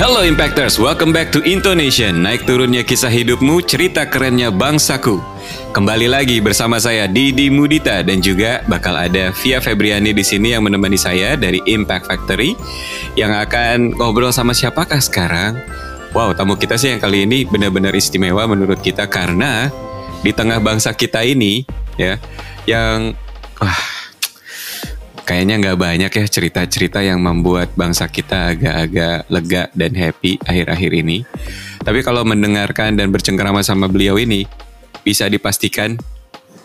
Hello Impactors, welcome back to Intonation. Naik turunnya kisah hidupmu, cerita kerennya bangsaku. Kembali lagi bersama saya Didi Mudita dan juga bakal ada Via Febriani di sini yang menemani saya dari Impact Factory yang akan ngobrol sama siapakah sekarang? Wow, tamu kita sih yang kali ini benar-benar istimewa menurut kita karena di tengah bangsa kita ini ya yang wah kayaknya nggak banyak ya cerita-cerita yang membuat bangsa kita agak-agak lega dan happy akhir-akhir ini. Tapi kalau mendengarkan dan bercengkerama sama beliau ini, bisa dipastikan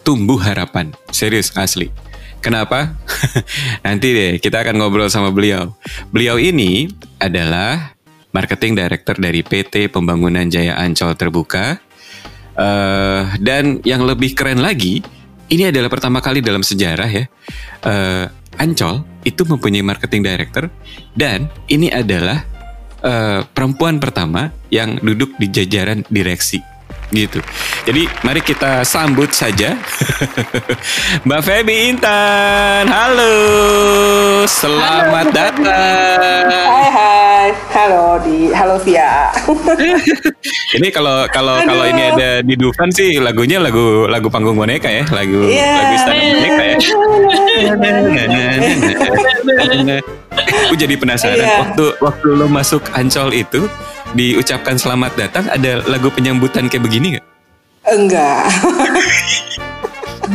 tumbuh harapan. Serius, asli. Kenapa? Nanti deh kita akan ngobrol sama beliau. Beliau ini adalah marketing director dari PT Pembangunan Jaya Ancol Terbuka. Uh, dan yang lebih keren lagi, ini adalah pertama kali dalam sejarah ya. Uh, Ancol itu mempunyai marketing director dan ini adalah uh, perempuan pertama yang duduk di jajaran direksi gitu. Jadi mari kita sambut saja Mbak Feby Intan. Halo, selamat halo. datang. Hai hai, halo di halo Via. ini kalau kalau kalau ini ada di Dufan sih lagunya lagu lagu panggung boneka ya, lagu yeah. lagu istana boneka ya. Aku jadi penasaran yeah. waktu waktu lo masuk Ancol itu diucapkan selamat datang ada lagu penyambutan kayak begini gak? Enggak.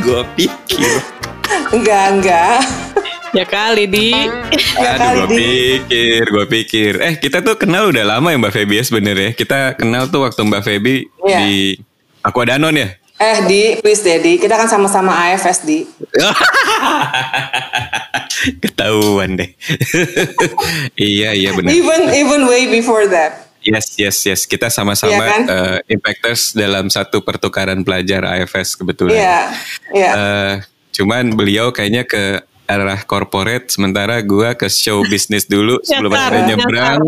gue pikir. Enggak, enggak. Ya kali di. Ya Aduh, gue pikir, gue pikir. Eh kita tuh kenal udah lama ya Mbak Feby ya sebenarnya. Kita kenal tuh waktu Mbak Feby ya. di Aquadanon ya. Eh di, please deh di. Kita kan sama-sama AFS di. Ketahuan deh. iya iya benar. Even even way before that. Yes, yes, yes. Kita sama-sama yeah, kan? uh, impactors dalam satu pertukaran pelajar AFS kebetulan. Iya, yeah, iya. Yeah. Uh, cuman beliau kayaknya ke arah corporate, sementara gua ke show bisnis dulu sebelum ada nyebrang.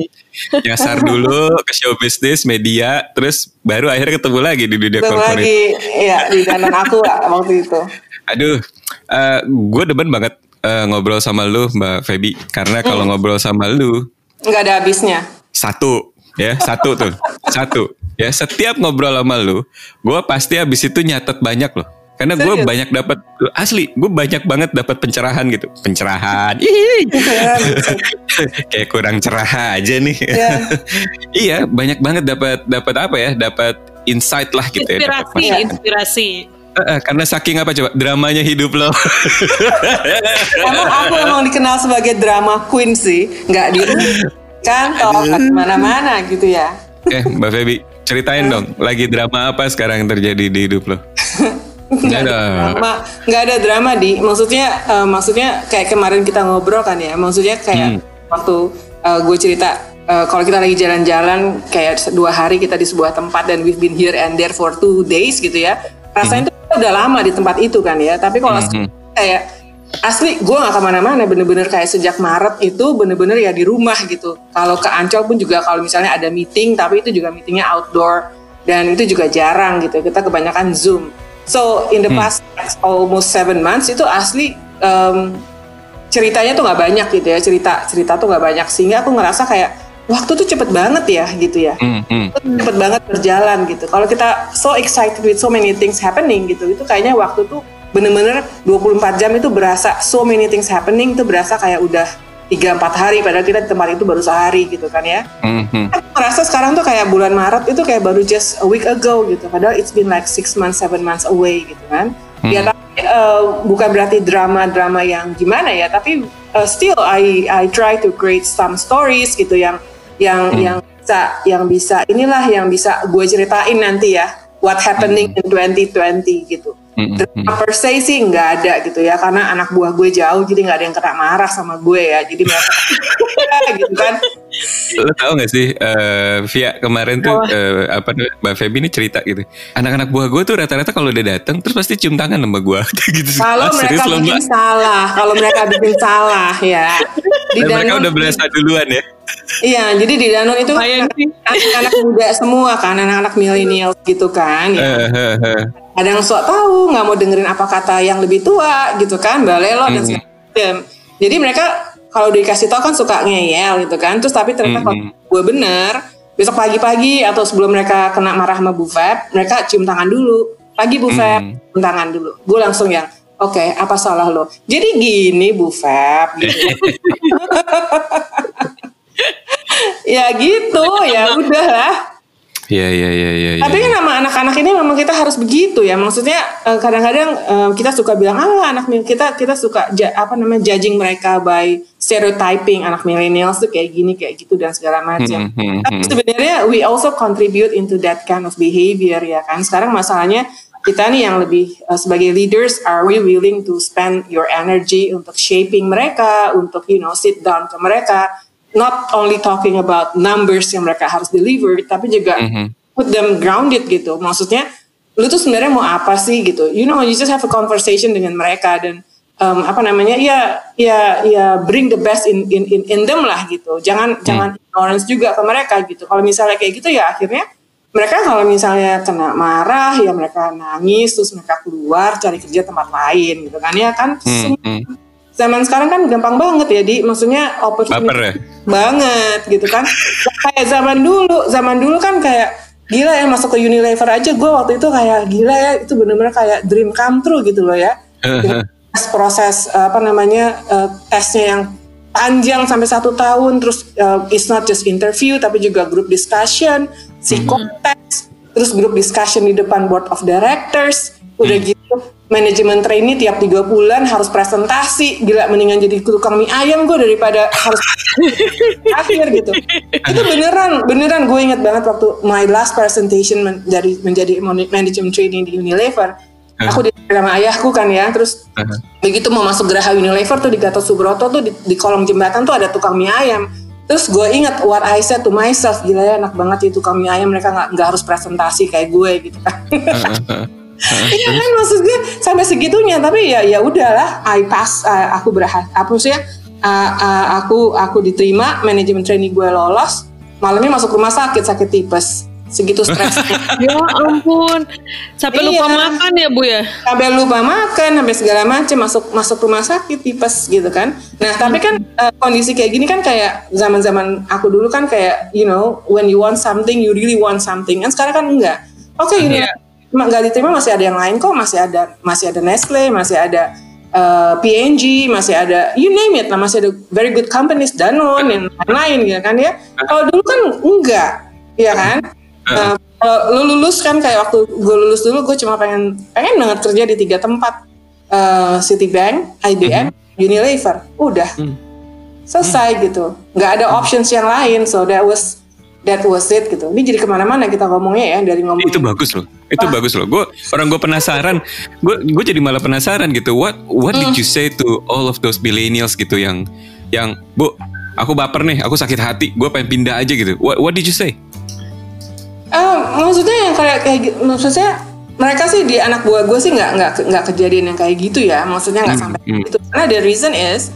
Nyasar dulu ke show bisnis, media, terus baru akhirnya ketemu lagi di dunia ketemu corporate. lagi, iya di kanan aku waktu itu. Aduh, uh, eh, gue demen banget uh, ngobrol sama lu Mbak Feby, karena kalau hmm. ngobrol sama lu nggak ada habisnya. Satu, ya satu tuh. Satu. Ya setiap ngobrol sama lu gue pasti habis itu nyatet banyak loh. Karena gue banyak dapat asli gue banyak banget dapat pencerahan gitu. Pencerahan. Kayak kurang cerah aja nih. Yeah. iya banyak banget dapat dapat apa ya? Dapat insight lah gitu inspirasi, ya inspirasi. Uh, karena saking apa coba? Dramanya hidup lo. emang aku emang dikenal sebagai drama queen sih, nggak di kantor, ke mana-mana gitu ya. Eh, Mbak Feby, ceritain dong, lagi drama apa sekarang yang terjadi di hidup lo? Nggak ada drama, nggak ada drama di. Maksudnya, uh, maksudnya kayak kemarin kita ngobrol kan ya. Maksudnya kayak hmm. waktu uh, gue cerita uh, kalau kita lagi jalan-jalan kayak dua hari kita di sebuah tempat dan we've been here and there for two days gitu ya. Rasanya hmm. itu udah lama di tempat itu kan ya. Tapi kalau hmm. kayak asli gue gak ke mana-mana. Bener-bener kayak sejak Maret itu bener-bener ya di rumah gitu. Kalau ke Ancol pun juga kalau misalnya ada meeting tapi itu juga meetingnya outdoor. Dan itu juga jarang gitu. Kita kebanyakan Zoom. So in the hmm. past almost seven months itu asli um, ceritanya tuh nggak banyak gitu ya. Cerita cerita tuh nggak banyak. Sehingga aku ngerasa kayak waktu tuh cepet banget ya gitu ya. Hmm, hmm. cepet banget berjalan gitu. Kalau kita so excited with so many things happening gitu itu kayaknya waktu tuh bener-bener 24 jam itu berasa so many things happening itu berasa kayak udah 3-4 hari padahal kita di tempat itu baru sehari gitu kan ya mm-hmm. aku merasa sekarang tuh kayak bulan Maret itu kayak baru just a week ago gitu padahal it's been like 6 months, 7 months away gitu kan mm-hmm. ya tapi uh, bukan berarti drama-drama yang gimana ya tapi uh, still I I try to create some stories gitu yang yang mm. yang bisa yang bisa inilah yang bisa gue ceritain nanti ya what happening mm. in 2020 gitu Drama per se sih nggak ada gitu ya karena anak buah gue jauh jadi nggak ada yang kena marah sama gue ya. Jadi mereka gitu kan lo tau gak sih uh, Via kemarin tuh uh, apa Mbak Feby ini cerita gitu. Anak-anak buah gue tuh rata-rata kalau udah datang terus pasti cium tangan sama gue gitu kalau mereka bikin salah kalau mereka bikin salah ya. Di Dan mereka udah berasa duluan ya. Iya, jadi di Danone itu anak-anak muda semua kan, anak-anak milenial gitu kan. Ya. Ada yang sok tahu, nggak mau dengerin apa kata yang lebih tua gitu kan, balelo dan segala macam. Jadi mereka kalau dikasih tahu kan suka ngeyel gitu kan, terus tapi ternyata kalau gue bener besok pagi-pagi atau sebelum mereka kena marah sama Bu Feb mereka cium tangan dulu. Pagi Bu Feb Hmm. cium tangan dulu. Gue langsung yang oke apa salah lo? Jadi gini Bu Feb gitu. ya gitu ya udahlah Iya iya iya iya. iya. tapi kan sama anak-anak ini memang kita harus begitu ya. Maksudnya eh, kadang-kadang eh, kita suka bilang ah anak mil- kita kita suka apa namanya judging mereka by stereotyping anak millennials tuh kayak gini kayak gitu dan segala macam. Hmm, hmm, Tapi hmm. sebenarnya we also contribute into that kind of behavior ya kan. Sekarang masalahnya kita nih yang lebih eh, sebagai leaders are we willing to spend your energy untuk shaping mereka, untuk you know sit down ke mereka, not only talking about numbers yang mereka harus deliver, tapi juga Mhm. put them grounded gitu. Maksudnya lu tuh sebenarnya mau apa sih gitu. You know, you just have a conversation dengan mereka dan um, apa namanya? Ya ya ya bring the best in in in, in them lah gitu. Jangan jangan ignorance juga ke mereka gitu. Kalau misalnya kayak gitu ya akhirnya mereka kalau misalnya kena marah ya mereka nangis terus mereka keluar cari kerja tempat lain gitu kan ya kan Hmm, hmm. Zaman sekarang kan gampang banget ya di. Maksudnya opportunity Baper ya? banget gitu kan. Kayak zaman dulu zaman dulu kan kayak gila ya masuk ke Unilever aja. Gue waktu itu kayak gila ya itu bener-bener kayak dream come true gitu loh ya. Proses proses apa namanya eh, tesnya yang panjang sampai satu tahun terus eh, it's not just interview tapi juga group discussion psikotes terus group discussion di depan board of directors. Udah gitu manajemen trainee tiap tiga bulan harus presentasi. Gila mendingan jadi tukang mie ayam gue daripada harus akhir gitu. Itu beneran beneran gue inget banget waktu my last presentation menjadi moni- management training di Unilever. Aku di sama ayahku kan ya terus Uh-huh. begitu mau masuk geraha Unilever tuh di Gatot Subroto tuh di, di kolong jembatan tuh ada tukang mie ayam terus gue inget what I said to myself gila ya enak banget ya tukang mie ayam mereka nggak nggak harus presentasi kayak gue gitu kan. Iya kan maksud gue sampai segitunya tapi ya ya udahlah I pass uh, aku berhasil apa sih aku aku diterima manajemen trainee gue lolos malamnya masuk rumah sakit sakit tipes segitu stresnya Ya ampun. Sampai lupa Iya. makan ya Bu ya? sampai lupa makan sampai segala macam masuk masuk rumah sakit tipes gitu kan nah tapi kan uh, kondisi kayak gini kan kayak zaman zaman aku dulu kan kayak you know when you want something you really want something kan sekarang kan enggak oke ini Iya. nggak diterima masih ada yang lain kok masih ada masih ada Nestle masih ada uh, P&G masih ada you name it lah masih ada very good companies Danone dan lain-lain gitu kan ya kalau dulu kan enggak ya kan Nah, kalau lu lulus kan kayak waktu gue lulus dulu gue cuma pengen pengen banget kerja di tiga tempat. Eh, Citibank, IBM, Unilever, udah. Selesai gitu, nggak ada options yang lain, so that was that was it gitu. Ini jadi ke mana-mana kita ngomongnya ya dari ngomong itu bagus loh. Itu bagus loh. Gue orang gue penasaran. Gue gue jadi malah penasaran gitu. What what did you say to all of those millennials gitu yang yang bu aku baper nih aku sakit hati gue pengen pindah aja gitu. What what did you say Eh, maksudnya yang kayak kayak gitu, maksudnya mereka sih di anak buah gue sih nggak nggak nggak kejadian yang kayak gitu ya. Maksudnya nggak sampai hmm. itu karena the reason is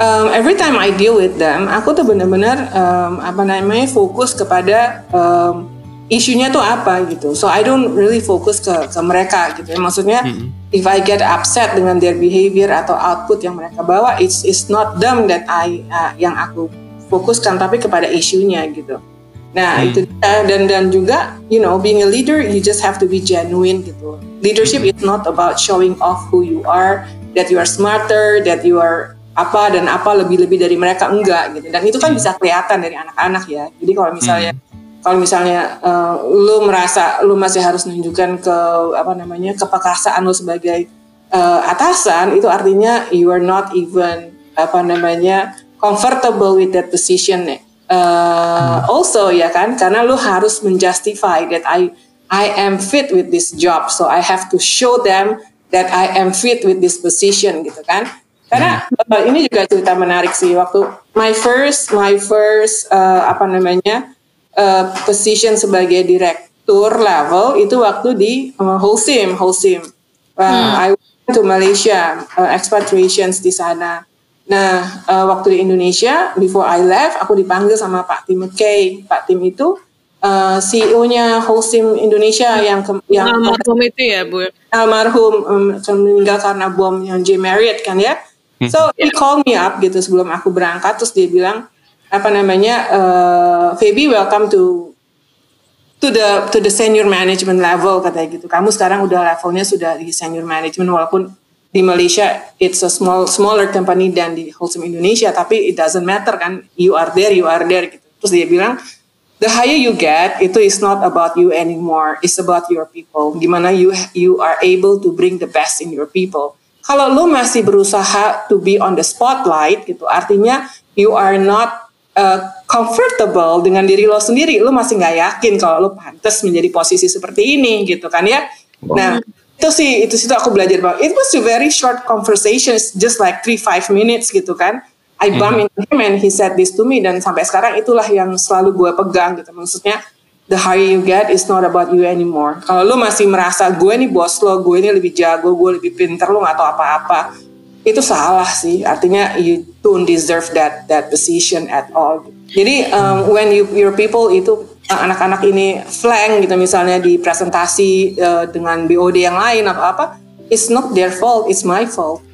um, every time I deal with them aku tuh benar-benar um, apa namanya fokus kepada um, isunya tuh apa gitu. So I don't really fokus ke ke mereka gitu ya. Maksudnya if I get upset dengan their behavior atau output yang mereka bawa it's it's not them that I uh, yang aku fokuskan tapi kepada isunya gitu Nah itu dia. dan dan juga you know being a leader you just have to be genuine gitu. Leadership is not about showing off who you are, that you are smarter, that you are apa dan apa lebih-lebih dari mereka enggak gitu. Dan itu kan bisa kelihatan dari anak-anak ya. Jadi kalau misalnya kalau misalnya eh, lu merasa lu masih harus menunjukkan ke apa namanya keperkasaan lu sebagai eh, atasan itu artinya you are not even apa namanya comfortable with that position Uh, also ya kan karena lu harus menjustify that I I am fit with this job. So I have to show them that I am fit with this position gitu kan. Karena uh, ini juga cerita menarik sih. Waktu my first my first uh, apa namanya uh, position sebagai direktur level itu waktu di uh, Holcim Holcim. Uh, I went to Malaysia uh, expatriations di sana Nah, uh, waktu di Indonesia, before I left, aku dipanggil sama Pak Tim McKay. Pak Tim itu uh, CEO-nya Holcim Indonesia yang ke, yang Almarhum itu ya Bu. almarhum um, meninggal karena bom yang J Marriott kan ya. So he called me up gitu sebelum aku berangkat terus dia bilang, apa namanya uh, Feby welcome to to the to the senior management level katanya gitu. Kamu sekarang udah levelnya sudah di senior management walaupun di Malaysia it's a small smaller company dan di Wholesome Indonesia tapi it doesn't matter kan you are there you are there gitu. Terus dia bilang the higher you get itu is not about you anymore it's about your people. Gimana you you are able to bring the best in your people. Kalau lu masih berusaha to be on the spotlight gitu artinya you are not uh, comfortable dengan diri lo sendiri, lo masih nggak yakin kalau lo pantas menjadi posisi seperti ini gitu kan ya. Wow. Nah itu sih itu situ aku belajar banget. It was a very short conversation, it's just like three five minutes gitu kan. I bump mm -hmm. into him and he said this to me dan sampai sekarang itulah yang selalu gue pegang gitu. Maksudnya the higher you get is not about you anymore. Kalau lo masih merasa gue nih bos lo, gue ini lebih jago, gue lebih pinter, lo nggak tahu apa-apa itu salah sih artinya you don't deserve that that position at all jadi um, when you your people itu anak-anak ini flank gitu misalnya di presentasi uh, dengan BOD yang lain atau apa it's not their fault it's my fault.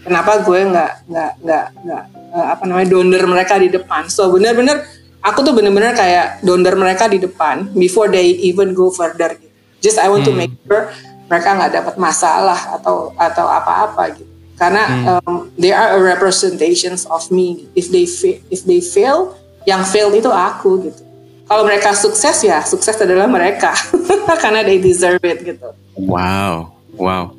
Kenapa gue nggak nggak nggak nggak uh, apa namanya donder mereka di depan? So benar-benar aku tuh benar-benar kayak donder mereka di depan before they even go further. Just I want hmm. to make sure mereka nggak dapat masalah atau atau apa-apa gitu. Karena hmm. um, they are a representations of me. If they if they fail yang fail itu aku gitu kalau mereka sukses ya sukses adalah mereka. Karena they deserve it gitu. Wow wow.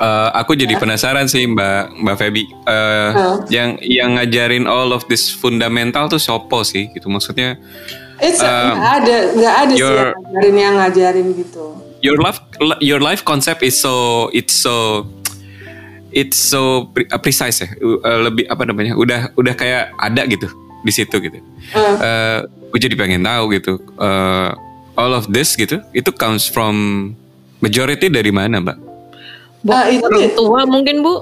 Uh, aku jadi ya. penasaran sih mbak mbak Feby uh, uh. yang yang ngajarin all of this fundamental tuh sopo sih gitu? Maksudnya It's um, nggak ada nggak ada your, sih yang ngajarin yang ngajarin gitu. your life your life concept is so it's so it's so pre precise ya. Uh, lebih apa namanya udah udah kayak ada gitu di situ gitu. Uh. uh, gue jadi pengen tahu gitu uh, all of this gitu itu comes from majority dari mana mbak bu, uh, itu orang tua mungkin bu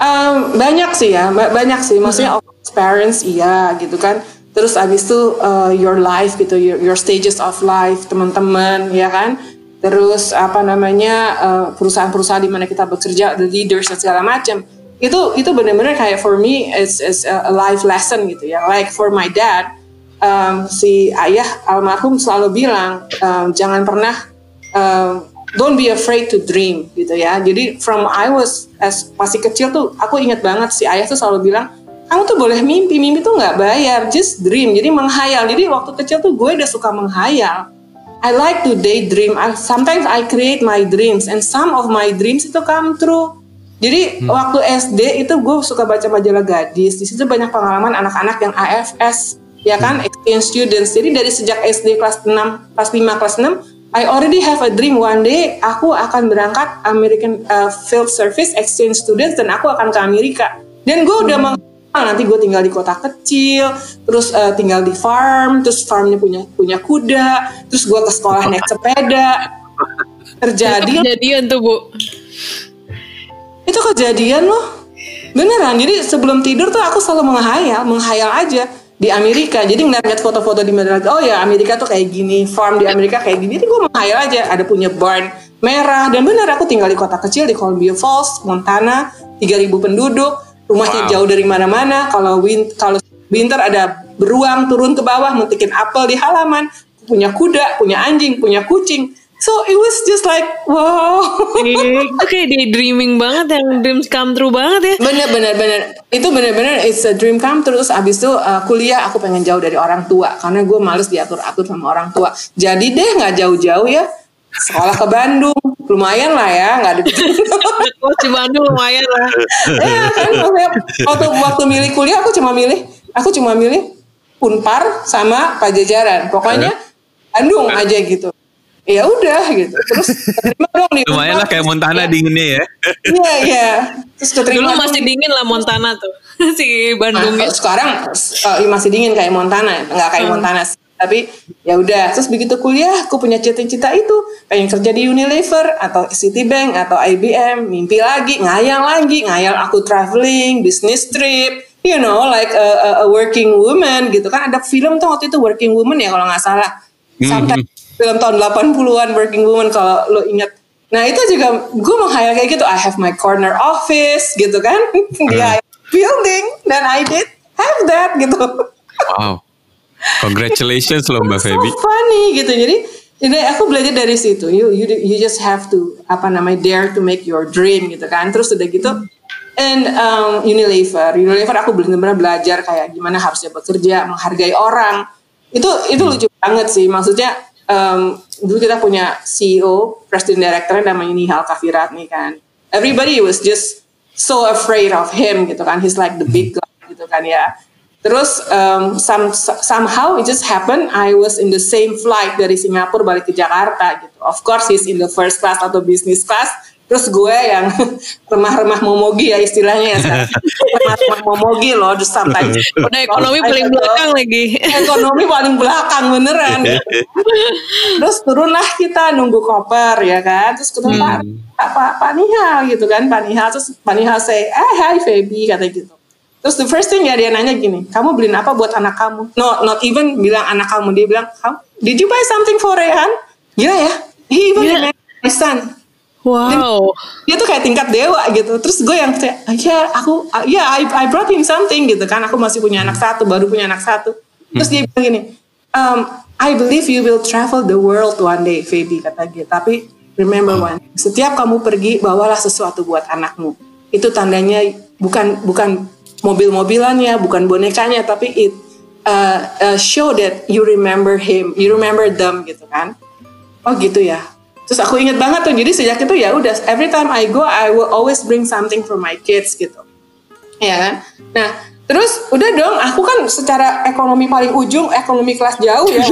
um, banyak sih ya banyak sih maksudnya hmm. parents iya gitu kan terus abis itu uh, your life gitu your, your stages of life teman-teman ya kan terus apa namanya perusahaan-perusahaan di mana kita bekerja, the leaders dan segala macam. Itu itu benar-benar kayak for me it's, it's a life lesson gitu ya. Like for my dad, um, si ayah almarhum selalu bilang um, jangan pernah um, don't be afraid to dream gitu ya. Jadi from I was as masih kecil tuh aku ingat banget si ayah tuh selalu bilang kamu tuh boleh mimpi, mimpi tuh nggak bayar, just dream. Jadi menghayal. Jadi waktu kecil tuh gue udah suka menghayal I like to daydream. I, sometimes I create my dreams and some of my dreams itu come true. Jadi hmm. waktu SD itu gue suka baca majalah gadis. Di situ banyak pengalaman anak-anak yang AFS, ya kan, hmm. exchange students. Jadi dari sejak SD kelas 6, kelas 5, kelas 6, I already have a dream one day aku akan berangkat American uh, Field Service exchange students dan aku akan ke Amerika. Dan gue udah hmm. nanti gue tinggal di kota kecil terus uh, tinggal di farm terus farmnya punya punya kuda terus gue ke sekolah naik sepeda. Terjadi. Kejadian tuh bu. Itu kejadian loh. Beneran. Jadi sebelum tidur tuh aku selalu menghayal menghayal aja di Amerika. Jadi ngeliat foto-foto di Madrid oh ya Amerika tuh kayak gini farm di Amerika kayak gini jadi gue menghayal aja. Ada punya barn merah dan bener aku tinggal di kota kecil di Columbia Falls Montana 3000 penduduk. Rumahnya wow. jauh dari mana-mana. Kalau win kalau winter ada beruang turun ke bawah mentikin apel di halaman. Punya kuda punya anjing punya kucing so it was just like wow. Itu kayak daydreaming banget yang dreams come true banget ya. Bener bener bener. Itu bener bener it's a dream come true. Terus abis itu uh, kuliah aku pengen jauh dari orang tua. Karena gue males diatur atur sama orang tua. Jadi deh nggak jauh-jauh ya. Sekolah ke Bandung. Lumayan lah ya nggak ada oh di Bandung lumayan lah. Ya kan waktu waktu milih kuliah aku cuma milih aku cuma milih Unpar sama Pajajaran. Pokoknya Bandung. aja gitu ya udah gitu. Terus terima dong nih. Lumayan lah kayak Montana ya. dinginnya ya. Iya iya. Terus keterima dulu masih dingin lah Montana tuh. Si Bandung nah, sekarang uh, masih dingin kayak Montana. Nggak kayak hmm. Montana sih. Tapi ya udah. Terus begitu kuliah aku punya cita-cita itu. Pengen kerja di Unilever atau Citibank atau IBM mimpi lagi ngayal lagi. Ngayal aku traveling business trip. You know like a, a, a working woman gitu kan. Ada film tuh waktu itu working woman ya kalau nggak salah. Mm-hmm. sampai mm-hmm. Film tahun 80-an working woman kalau lo ingat nah itu juga gue menghayal kayak gitu I have my corner office gitu kan di mm. building dan I did have that gitu. Wow. Congratulations loh Mbak Feby. So funny gitu. Jadi jadi aku belajar dari situ. You you you just have to apa namanya dare to make your dream gitu kan. Terus udah gitu and um, Unilever. Unilever aku benar-benar belajar kayak gimana harusnya bekerja, menghargai orang. Itu itu lucu banget sih. Maksudnya um, dulu kita punya CEO, President Director namanya Nihal Kavirat nih kan. Everybody was just so afraid of him gitu kan. He's like the big guy gitu kan ya. Terus um, some, somehow it just happened. I was in the same flight dari Singapura balik ke Jakarta gitu. Of course he's in the first class atau business class. Terus gue yang remah-remah momogi ya istilahnya ya remah-remah momogi loh just sometimes. Udah ekonomi paling belakang lagi. Ekonomi paling belakang beneran. Terus turunlah kita nunggu koper ya kan. Terus ketemu hmm. Pak, Pak, Pak Nihal gitu kan. Pak Nihal terus Pak Nihal say, eh hi Feby kata gitu. Terus the first thing ya dia nanya gini, kamu beliin apa buat anak kamu? No, not even bilang anak kamu. Dia bilang, did you buy something for Rehan? Gila ya, he even yeah. my son. Wow. Dan dia tuh kayak tingkat dewa gitu. Terus gue yang kayak, ya aku, ya yeah, I, I brought him something gitu kan. Aku masih punya anak satu, baru punya anak satu. Terus dia bilang gini, um, I believe you will travel the world one day, Phoebe kata dia. Tapi remember one, setiap kamu pergi bawalah sesuatu buat anakmu. Itu tandanya bukan bukan mobil-mobilannya, bukan bonekanya, tapi it uh, uh, show that you remember him, you remember them gitu kan. Oh gitu ya. Terus aku inget banget tuh, jadi sejak itu ya udah every time I go I will always bring something for my kids gitu. Ya kan? Nah, terus udah dong, aku kan secara ekonomi paling ujung, ekonomi kelas jauh ya.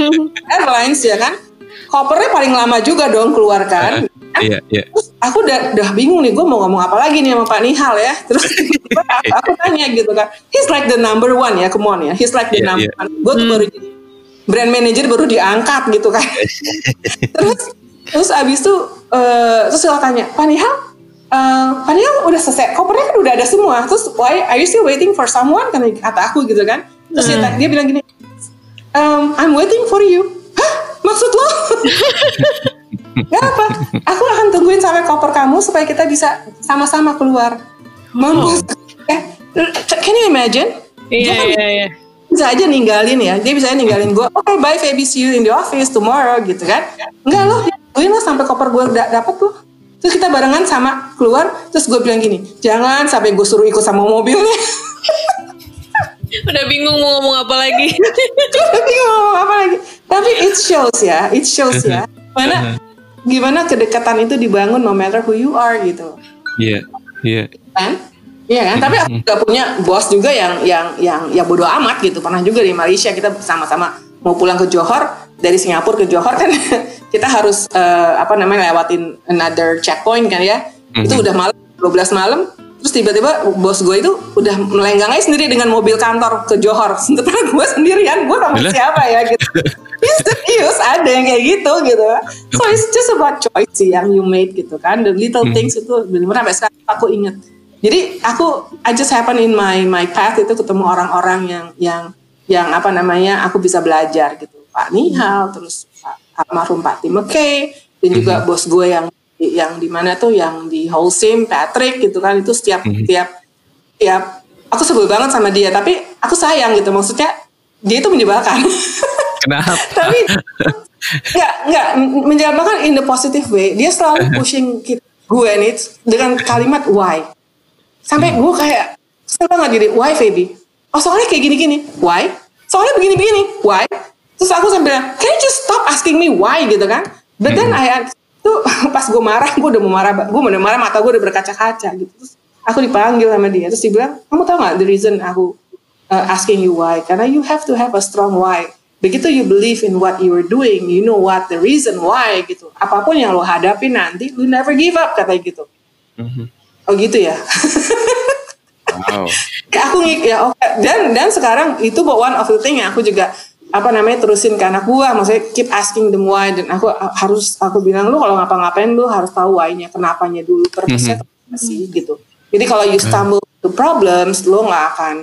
Airlines ya kan. Kopernya paling lama juga dong keluarkan. Iya, iya. Terus aku udah, udah bingung nih, gue mau ngomong apa lagi nih sama Pak Nihal ya. Terus aku, aku tanya gitu kan, he's like the number one ya, come on ya. He's like the yeah, number yeah. one. Gue tuh hmm. baru jadi brand manager baru diangkat gitu kan. terus terus abis itu uh, terus aku tanya, Pak Nihal, uh, Pak Nihal udah selesai, kopernya kan udah ada semua. Terus why are you still waiting for someone? Kan kata aku gitu kan. Terus hmm. dia, dia bilang gini, um, I'm waiting for you. Hah? Maksud lo? Gak apa, aku akan tungguin sampai koper kamu supaya kita bisa sama-sama keluar. Mampus. Oh. Eh, can you imagine? Iya, kan iya, iya. Bisa aja ninggalin ya, dia bisa ninggalin gue. Oke, okay, bye Feby, see you in the office tomorrow gitu kan. Enggak loh, tungguin lo sampai koper gue udah dapet tuh. Terus kita barengan sama keluar, terus gue bilang gini, jangan sampai gue suruh ikut sama mobilnya. Udah bingung mau ngomong apa lagi. Udah bingung mau ngomong apa lagi. Tapi it shows ya, it shows ya. Mana gimana kedekatan itu dibangun no matter who you are gitu. Iya, yeah, iya. Yeah. Kan? Iya kan? Tapi aku juga punya bos juga yang yang yang ya bodoh amat gitu. Pernah juga di Malaysia kita sama-sama mau pulang ke Johor dari Singapura ke Johor kan kita harus uh, apa namanya lewatin another checkpoint kan ya. Mm-hmm. Itu udah malam 12 malam terus tiba-tiba bos gue itu udah melenggang aja sendiri dengan mobil kantor ke Johor. Sementara gue sendirian gue sama siapa ya gitu. Serius ada yang kayak gitu gitu. So it's just about choice sih yang you made gitu kan. The little hmm. things itu benar-benar sampai sekarang aku inget jadi aku I just happen in my my path itu ketemu orang-orang yang yang yang apa namanya aku bisa belajar gitu Pak Nihal terus Pak almarhum Pak Tim McKay dan juga hmm. bos gue yang yang di mana tuh yang di Holcim Patrick gitu kan itu setiap hmm. tiap tiap aku sebel banget sama dia tapi aku sayang gitu maksudnya dia itu menyebalkan Kenapa? Tapi nggak nggak menjabarkan in the positive way. Dia selalu pushing kita, gue nih dengan kalimat why. Sampai gue kayak kesel banget jadi why Feby? Oh soalnya kayak gini-gini. Why? Soalnya begini-begini. Why? Terus aku sampai bilang, can you just stop asking me why gitu kan? But then hmm. I tuh pas gue marah, gue udah mau marah, gue udah marah mata gue udah berkaca-kaca gitu. Terus aku dipanggil sama dia, terus dia bilang, kamu tau gak the reason aku uh, asking you why? Karena you have to have a strong why begitu you believe in what you are doing, you know what the reason why gitu. Apa pun yang lo hadapi nanti, lu never give up katanya gitu. Mm-hmm. Oh gitu ya. wow. aku ya oke okay. dan dan sekarang itu one of the thing yang aku juga apa namanya terusin ke anak gua maksudnya keep asking them why dan aku harus aku bilang lu kalau ngapa-ngapain lu harus tahu why-nya kenapanya dulu purpose-nya mm-hmm. sih gitu jadi kalau you stumble to problems lu nggak akan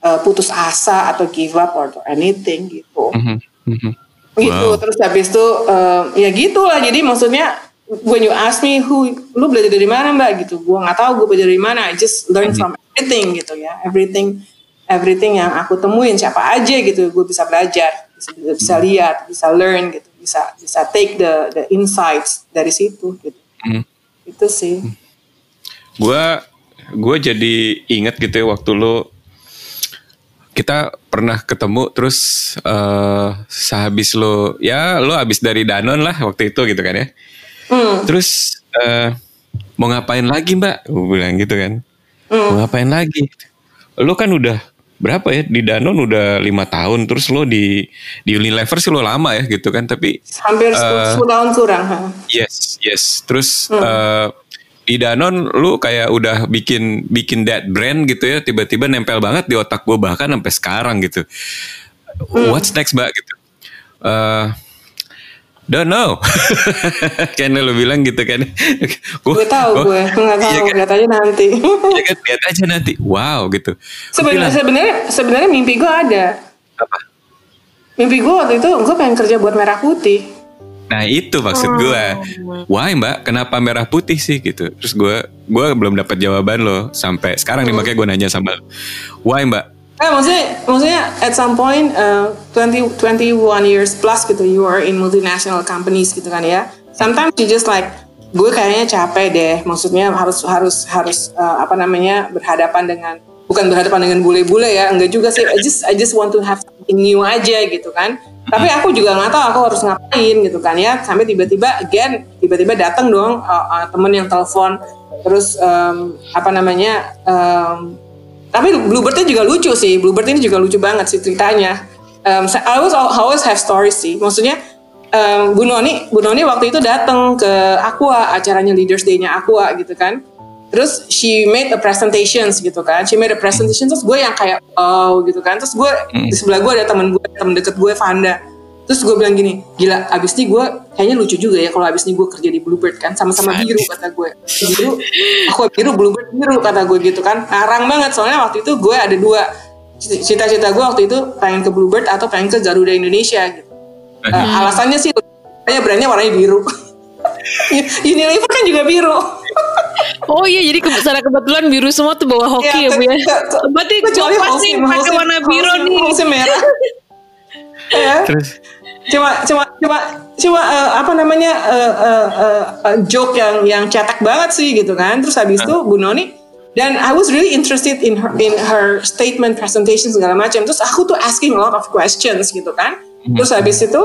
uh, putus asa atau give up or anything gitu. Mm-hmm. Mm-hmm. Gitu wow. terus habis itu uh, ya gitulah jadi maksudnya when you ask me who lu belajar dari mana mbak gitu gue nggak tahu gue belajar dari mana I just learn mm-hmm. from everything gitu ya everything everything yang aku temuin siapa aja gitu gue bisa belajar bisa, bisa lihat bisa learn gitu bisa bisa take the the insights dari situ gitu. Hmm. itu sih. Gue gue jadi inget gitu ya waktu lo kita pernah ketemu terus uh, sehabis lo ya lo habis dari Danon lah waktu itu gitu kan ya. Hmm. terus uh, mau ngapain lagi mbak? Gue bilang gitu kan. Hmm. mau ngapain lagi? Lo kan udah berapa ya? Di Danon udah lima tahun terus lo di di Unilever sih lo lama ya gitu kan tapi hampir uh, 10 tahun kurang yes yes. Terus hmm. uh, di Danon lu kayak udah bikin bikin that brand gitu ya tiba-tiba nempel banget di otak gue bahkan sampai sekarang gitu. Hmm. what's next mbak? Gitu. Uh, don't know. Kan lu bilang gitu kan. Gue tahu gue nggak tahu. Iya kan? lihat aja nanti. Ya kan? Lihat aja nanti. Wow gitu. Sebenarnya sebenarnya sebenarnya mimpi gue ada. Apa? Mimpi gue waktu itu gue pengen kerja buat merah putih. Nah itu maksud gue. Oh. Why mbak? Kenapa merah putih sih gitu? Terus gue gue belum dapat jawaban loh sampai sekarang nih. Makanya gue nanya sama Why mbak? Eh, maksudnya, maksudnya at some point uh, 20, 21 years plus gitu you are in multinational companies gitu kan ya. Sometimes you just like gue kayaknya capek deh. Maksudnya harus harus harus uh, apa namanya berhadapan dengan bukan berhadapan dengan bule-bule ya enggak juga sih. I just I just want to have something new aja gitu kan. Tapi aku juga nggak tahu aku harus ngapain gitu kan ya. Sampai tiba-tiba again tiba-tiba datang dong uh, uh, temen yang telepon. Terus um, apa namanya um, tapi Bluebird juga lucu sih. Bluebird ini juga lucu banget sih ceritanya. Um, I always I always have stories sih. Maksudnya um, Bu Noni Bu Noni waktu itu datang ke Aqua acaranya Leaders Day-nya Aqua gitu kan. Terus she made a presentations gitu kan. She made a presentation terus gue yang kayak oh gitu kan. Terus gue hmm. di sebelah gue ada temen gue temen deket gue Vanda terus gue bilang gini gila abis ini gue kayaknya lucu juga ya kalau abis ini gue kerja di Bluebird kan sama-sama biru kata gue biru? Aku biru Bluebird biru kata gue gitu kan. Ngarang banget soalnya waktu itu gue ada dua cita-cita gue waktu itu pengen ke Bluebird atau pengen ke Garuda Indonesia gitu. Uh, alasannya sih kayak brandnya warnanya biru. Unilever kan juga biru. Oh iya jadi ke, secara kebetulan biru semua tuh bawa hoki ya, ya Bu ya. Berarti kecuali pasti pakai warna biru nih. Hoki merah. ya. Terus cuma cuma cuma cuma uh, apa namanya uh, uh, uh, uh, joke yang yang cetek banget sih gitu kan. Terus habis itu Bu Noni dan I was really interested in her in her statement presentation segala macam. Terus aku tuh asking a lot of questions gitu kan. Hmm. Terus habis itu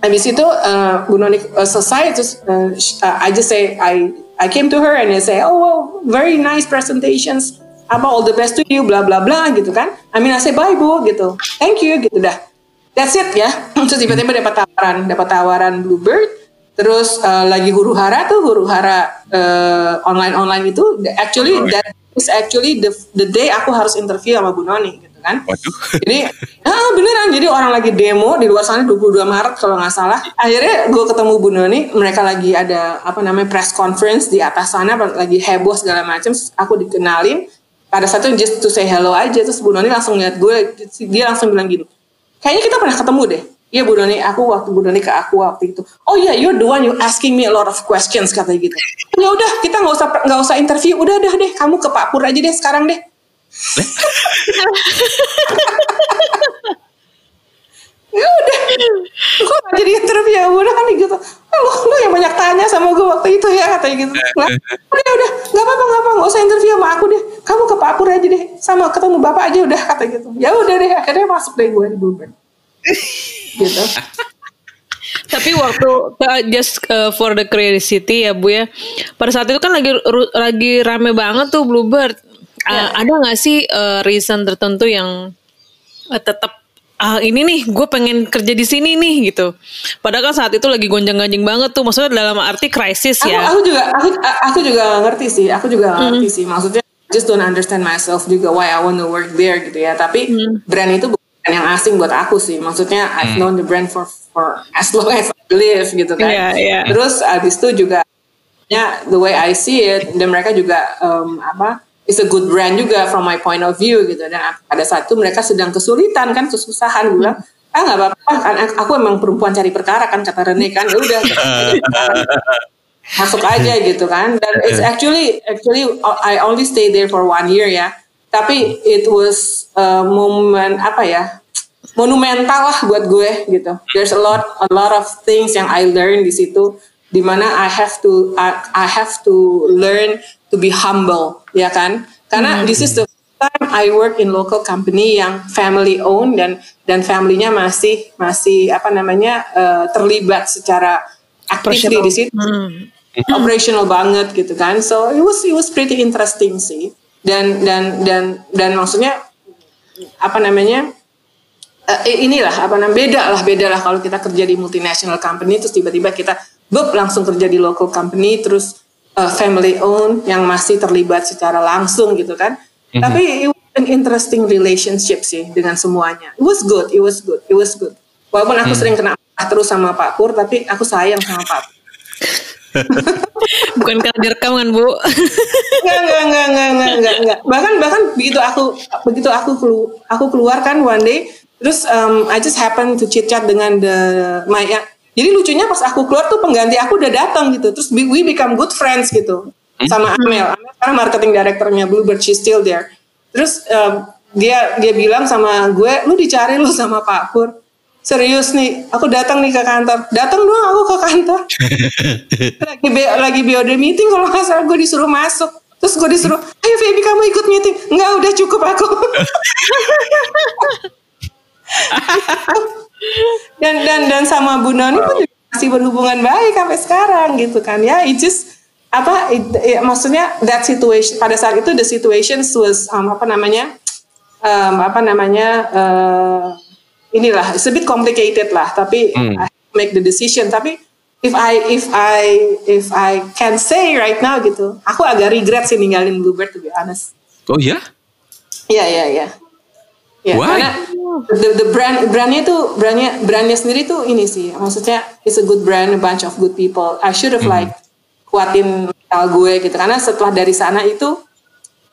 habis itu uh, Bu Noni uh, selesai terus uh, I just say I I came to her and I say, oh, well, very nice presentations. Apa all the best to you, bla bla bla gitu kan. I mean I say bye bu gitu. Thank you gitu dah. That's it ya. Terus tiba-tiba dapat tawaran, dapat tawaran Bluebird. Terus uh, lagi huru hara tuh huru hara uh, online online itu actually oh, that is actually the the day aku harus interview sama Bu Noni gitu kan. Waduh. Jadi ah, beneran jadi orang lagi demo di luar sana 22 Maret kalau nggak salah. Akhirnya gue ketemu Bu Noni, mereka lagi ada apa namanya press conference di atas sana lagi heboh segala macam. Aku dikenalin pada satu just to say hello aja terus Bu Noni langsung lihat gue dia langsung bilang gini kayaknya kita pernah ketemu deh Iya Bu Doni, aku waktu Bu Doni ke aku waktu itu. Oh iya, yeah, you're the one you asking me a lot of questions katanya gitu. Ya udah, kita nggak usah nggak usah interview. Udah, udah deh, kamu ke Pak Pur aja deh sekarang deh ya udah. Gue gak jadi interview? Ya udah kan gitu. Lu lu yang banyak tanya sama gue waktu itu ya katanya gitu. Nah, udah udah. Nggak apa-apa nggak apa nggak usah interview sama aku deh. Kamu ke Pak Pur aja deh. Sama ketemu bapak aja udah kata gitu. Ya udah deh akhirnya masuk deh gue di Bluebird gitu. Tapi waktu uh, just uh, for the curiosity ya bu ya. Pada saat itu kan lagi lagi rame banget tuh Bluebird uh, ada nggak sih uh, reason tertentu yang uh, tetap ah ini nih gue pengen kerja di sini nih gitu. Padahal kan saat itu lagi gonjang-ganjing banget tuh, maksudnya dalam arti krisis ya. Aku juga aku aku juga ngerti sih, aku juga mm. ngerti sih. Maksudnya just don't understand myself juga why I want to work there gitu ya. Tapi mm. brand itu bukan yang asing buat aku sih. Maksudnya I've mm. known the brand for for as long as I live gitu kan. Yeah, yeah. Terus abis itu juga ya the way I see it dan mereka juga um, apa is a good brand juga from my point of view gitu. Dan pada saat itu mereka sedang kesulitan kan kesusahan gue bilang ah nggak apa-apa kan aku emang perempuan cari perkara kan kata Rene kan ya udah. Masuk aja gitu kan. Dan it's actually actually I only stay there for one year ya. Tapi it was a moment apa ya monumental lah buat gue gitu. There's a lot a lot of things yang I learn di situ di mana I have to I, I have to learn to be humble ya kan? Karena hmm. this is the time I work in local company yang family owned dan dan familynya masih masih apa namanya uh, terlibat secara aktif di situ. Hmm. operational banget gitu kan? So it was it was pretty interesting sih. Dan dan dan dan maksudnya apa namanya uh, inilah apa namanya beda lah beda lah kalau kita kerja di multinational company terus tiba-tiba kita bup langsung kerja di local company terus uh, family owned yang masih terlibat secara langsung gitu kan mm-hmm. tapi it was an interesting relationship sih dengan semuanya it was good it was good it was good walaupun aku mm. sering kena terus sama Pak Pur tapi aku sayang sama Pak Pur Bukan karena direkam kan bu? Enggak, enggak, enggak, enggak, enggak, enggak, enggak. Bahkan bahkan begitu aku begitu aku kelu, aku keluar kan one day, terus um, I just happen to chit chat dengan the my jadi lucunya pas aku keluar tuh pengganti aku udah datang gitu, terus we become good friends gitu sama hmm. Amel. Amel sekarang marketing directornya Bluebird, she's still there. Terus um, dia dia bilang sama gue, lu dicari lu sama Pak Pur. Serius nih aku datang nih ke kantor. Datang doang aku ke kantor. Lagi be lagi BOD meeting kalau nggak salah gue disuruh masuk. Terus gue disuruh ayo Feby kamu ikut meeting. Nggak udah cukup aku dan dan dan sama Bu Noni pun masih berhubungan baik sampai sekarang gitu kan. Ya it just apa it, it, maksudnya that situation pada saat itu the situation was um, apa namanya um, apa namanya uh, inilah it's a bit complicated lah tapi hmm. I make the decision. Tapi if I if I if I can say right now gitu aku agak regret sih ninggalin Bluebird to be honest. Oh ya iya iya iya Ya, Why? karena the, the brand brandnya tuh brandnya brandnya sendiri tuh ini sih maksudnya it's a good brand a bunch of good people I should have hmm. like kuatin mental gue gitu karena setelah dari sana itu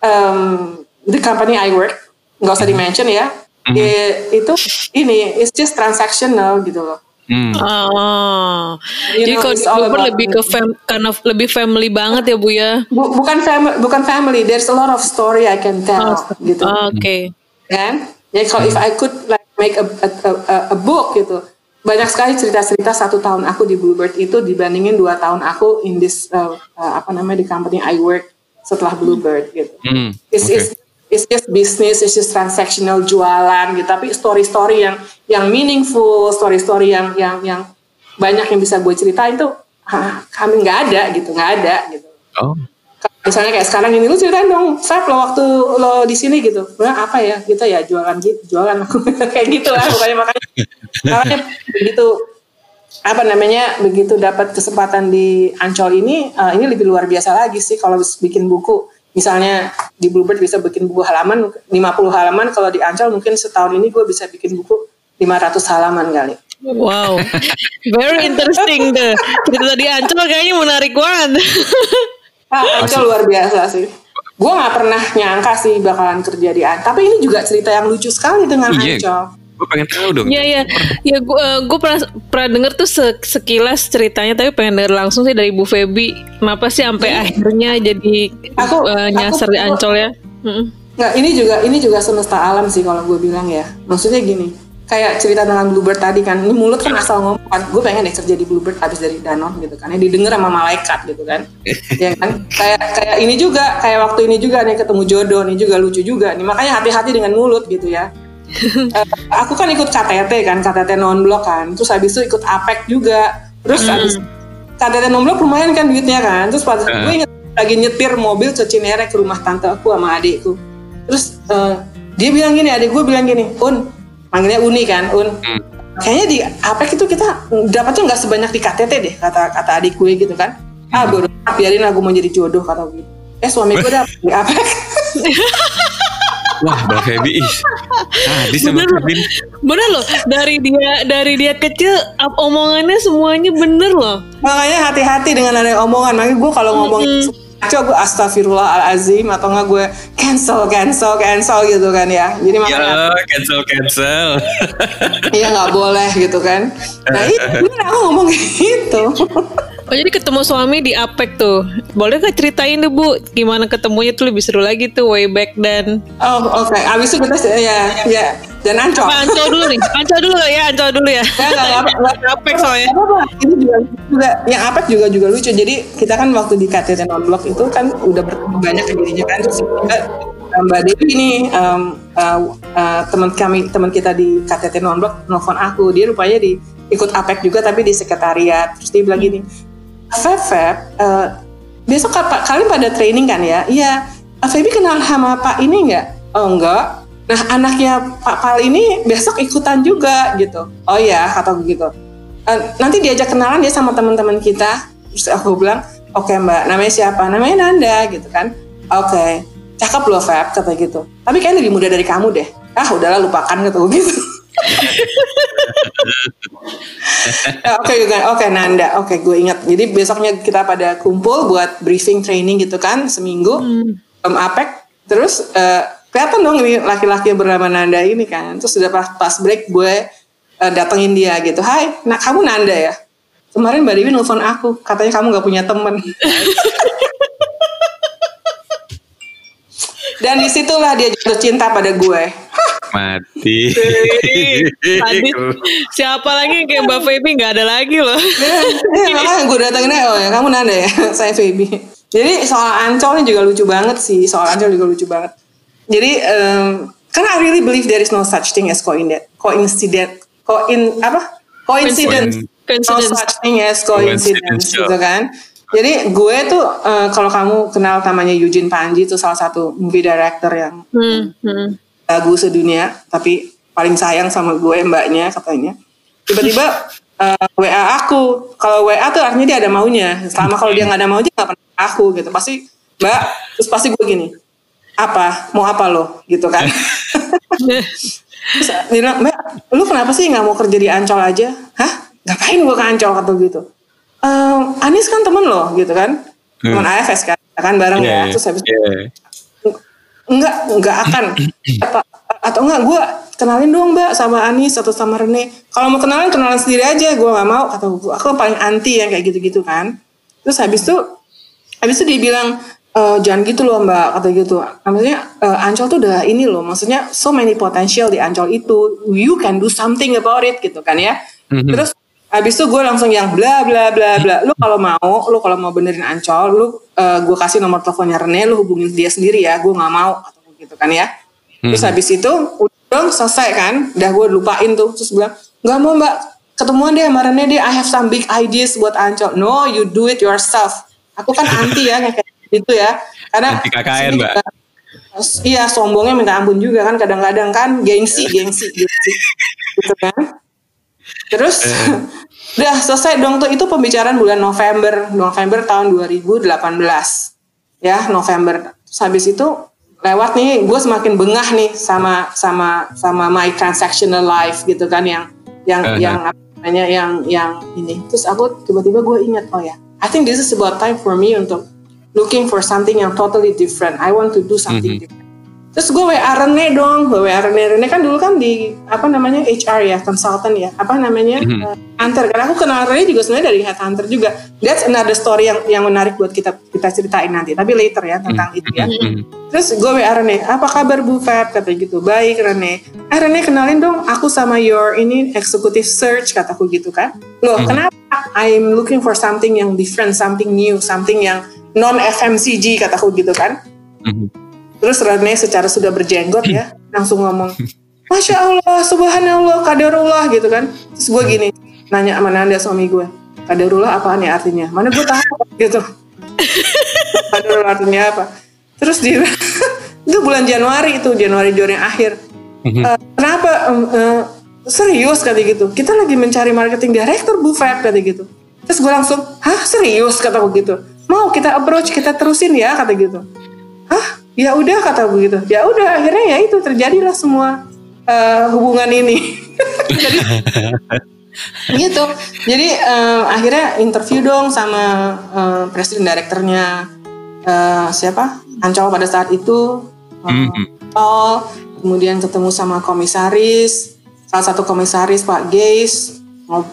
um, the company I work nggak usah di mention ya mm-hmm. ya, itu ini it's just transactional gitu loh. Hmm. Oh, jadi kalau Uber lebih ke fam, karena lebih family banget ya bu ya? Bu, bukan family, bukan family. There's a lot of story I can tell oh, gitu. Oh, Oke. Okay. Kan? Jadi kalau hmm. if I could like make a, a, a, a book gitu, banyak sekali cerita-cerita satu tahun aku di Bluebird itu dibandingin dua tahun aku in this uh, uh, apa namanya di company I work setelah Bluebird gitu. Hmm. It's, okay. it's it's just business, it's just transactional jualan gitu. Tapi story-story yang yang meaningful, story-story yang yang yang banyak yang bisa gue ceritain tuh ah, kami nggak ada gitu, nggak ada gitu. Oh. Misalnya kayak sekarang ini lu ceritain dong, Fab lo waktu lo di sini gitu, nah, apa ya kita ya jualan gitu, jualan. Kayak gitu lah, pokoknya makanya. Makanya begitu apa namanya begitu dapat kesempatan di Ancol ini, uh, ini lebih luar biasa lagi sih kalau bikin buku. Misalnya di Bluebird bisa bikin buku halaman 50 halaman. Kalau di Ancol mungkin setahun ini gue bisa bikin buku 500 halaman kali. Wow. Very interesting deh. Cerita di Ancol kayaknya menarik banget ah, Ancol luar biasa sih gue nggak pernah nyangka sih bakalan kerja di Ancol tapi ini juga cerita yang lucu sekali dengan iya. Ancol gue pengen tahu dong. Iya iya, ya gue uh, gue pernah pernah denger tuh sekilas ceritanya, tapi pengen denger langsung sih dari Bu Feby. Kenapa sih sampai hmm. akhirnya jadi aku uh, nyasar aku, di Ancol ya? Hmm. Nggak, ini juga ini juga semesta alam sih kalau gue bilang ya. Maksudnya gini, kayak cerita dengan Bluebird tadi kan, ini mulut kan asal ngomong kan, gue pengen deh kerja di Bluebird habis dari Danon gitu kan, ya didengar sama malaikat gitu kan, ya kan, kayak kayak ini juga, kayak waktu ini juga nih ketemu jodoh, nih juga lucu juga, nih. Makanya hati-hati dengan mulut gitu ya, uh, aku kan ikut KTT kan KTT non blok kan. Terus habis itu ikut APEC juga. Terus hmm. habis KTT non blok lumayan kan duitnya kan. Terus pas uh. gue inget lagi nyetir mobil ke Cinere ke rumah tante aku sama adikku. Terus uh, dia bilang gini adik gue bilang gini Un manggilnya Uni kan Un hmm. kayaknya di APEC itu kita dapatnya nggak sebanyak di KTT deh kata kata adik gue gitu kan ah hmm. bodoh biarin aku mau jadi jodoh kata gue eh suami gue dapet di APEC Wah, Mbak Feby Tadi sama bener, Kevin. Bener loh, dari dia dari dia kecil omongannya semuanya bener loh. Makanya hati-hati dengan ada omongan. Makanya gue kalau ngomong mm -hmm. Coba gue astagfirullahalazim atau enggak gue cancel cancel cancel gitu kan ya. Jadi makanya ya, cancel cancel. Iya nggak boleh gitu kan. Nah itu aku ngomong gitu. Oh jadi ketemu suami di APEC tuh. Boleh gak ceritain deh Bu, gimana ketemunya tuh lebih seru lagi tuh way back dan. Oh oke, okay. abis itu kita ya ya dan ancol. Apa, ancol dulu nih, ancol dulu ya, ancol dulu ya. Ya nggak APEC soalnya. Ini juga, juga yang APEC juga juga lucu. Jadi kita kan waktu di KTT non blok itu kan udah bertemu banyak dirinya kan terus juga Mbak Dewi ini um, uh, uh, teman kami teman kita di KTT non blok nelfon aku dia rupanya di ikut APEC juga tapi di sekretariat terus dia bilang gini Feb uh, besok apa kalian pada training kan ya? Iya. Febi kenal sama Pak ini nggak? Oh enggak. Nah anaknya Pak Pal ini besok ikutan juga gitu. Oh ya kata begitu uh, nanti diajak kenalan ya sama teman-teman kita. Terus aku bilang oke okay, mbak namanya siapa? Namanya Nanda gitu kan. Oke. Okay. cakep loh Feb kata gitu. Tapi kayaknya lebih muda dari kamu deh. Ah udahlah lupakan gitu gitu Oke oke oke Nanda, oke okay, gue ingat. Jadi besoknya kita pada kumpul buat briefing training gitu kan seminggu hmm. um, APEC. Terus uh, kelihatan dong ini laki-laki bernama Nanda ini kan. Terus sudah pas, pas break gue uh, datengin dia gitu. Hai, nak kamu Nanda ya? Kemarin Mbak Dewi nelfon aku, katanya kamu gak punya temen. Dan di situlah dia jatuh cinta pada gue. Mati. Tadi siapa lagi kayak Mbak Feby nggak ada lagi loh. Iya, makanya gue datengin oh ya kamu nanda ya, saya Feby. Jadi soal Ancol ini juga lucu banget sih, soal Ancol juga lucu banget. Jadi um, karena I really believe there is no such thing as coincidence, coincidence, coin apa? Coincidence. Coincidence. No such thing as coincidence, gitu kan. Jadi gue tuh uh, kalau kamu kenal namanya Eugene Panji itu salah satu movie director yang hmm, hmm. Lagu sedunia, tapi paling sayang sama gue mbaknya katanya. Tiba-tiba uh, eh, WA aku, kalau WA tuh artinya dia ada maunya. Selama kalau dia nggak ada maunya nggak pernah aku gitu. Pasti mbak, terus pasti gue gini, apa mau apa lo gitu kan? terus dia bilang mbak, lu kenapa sih nggak mau kerja di Ancol aja? Hah? Ngapain gue ke Ancol kata gitu? um, Anis kan temen loh gitu kan hmm. teman AFS kan kan bareng yeah, ya iya. terus habis yeah. Enggak enggak akan. Atau, atau enggak gue kenalin dong mbak sama Anis atau sama Rene. Kalau mau kenalan kenalan sendiri aja gue nggak mau atau aku paling anti yang kayak gitu-gitu kan. Terus habis itu habis itu dia bilang e, jangan gitu loh mbak kata gitu. Maksudnya uh, Ancol tuh udah ini loh maksudnya so many potential di Ancol itu. You can do something about it gitu kan ya. Mm-hmm. terus Habis itu gue langsung yang bla bla bla bla. Lu kalau mau, lu kalau mau benerin ancol, lu uh, eh, gue kasih nomor teleponnya Rene, lu hubungin dia sendiri ya. Gue nggak mau atau gitu kan ya. Terus hmm. habis itu udah selesai kan, udah gue lupain tuh. Terus bilang nggak mau mbak, ketemuan deh sama Rene deh. I have some big ideas buat ancol. No, you do it yourself. Aku kan anti ya kayak gitu ya. Karena anti KKN mbak. Juga, iya sombongnya minta ampun juga kan kadang-kadang kan gengsi gengsi gitu kan Terus eh. udah selesai dong tuh itu pembicaraan bulan November, November tahun 2018. Ya, November. Terus habis itu lewat nih gue semakin bengah nih sama sama sama my transactional life gitu kan yang yang uh -huh. yang apa namanya yang yang ini. Terus aku tiba-tiba gue ingat oh ya, I think this is about time for me untuk looking for something yang totally different. I want to do something mm -hmm. different Terus gue WA Rene dong, gue WA Rene. Rene kan dulu kan di apa namanya HR ya, consultant ya, apa namanya mm -hmm. uh, hunter. Karena aku kenal Rene juga sebenarnya dari headhunter juga. That's another story yang yang menarik buat kita kita ceritain nanti. Tapi later ya tentang mm -hmm. itu ya. Mm -hmm. Terus gue WA Rene, apa kabar Bu Feb? Kata gitu, baik Rene. Eh Rene kenalin dong, aku sama your ini executive search kataku gitu kan. Loh mm -hmm. kenapa? I'm looking for something yang different, something new, something yang non FMCG kataku gitu kan. Mm -hmm Terus Rene secara sudah berjenggot ya langsung ngomong, Masya Allah, Subhanallah, Kadarullah gitu kan. Terus gue gini, nanya sama Nanda suami gue, Kadarullah apaan ya artinya? Mana gue tahu gitu. Kadarullah artinya apa? Terus dia, itu bulan Januari itu, Januari Januari akhir. Uh, kenapa um, uh, serius kata gitu? Kita lagi mencari marketing director Bu Feb kata gitu. Terus gue langsung, hah serius kata gue gitu. Mau kita approach, kita terusin ya kata gitu. Hah ya udah kata begitu ya udah akhirnya ya itu terjadilah semua uh, hubungan ini. Jadi gitu. Jadi uh, akhirnya interview dong sama uh, presiden direkturnya uh, siapa? Ancol pada saat itu uh, mm-hmm. kemudian ketemu sama komisaris salah satu komisaris Pak Geis.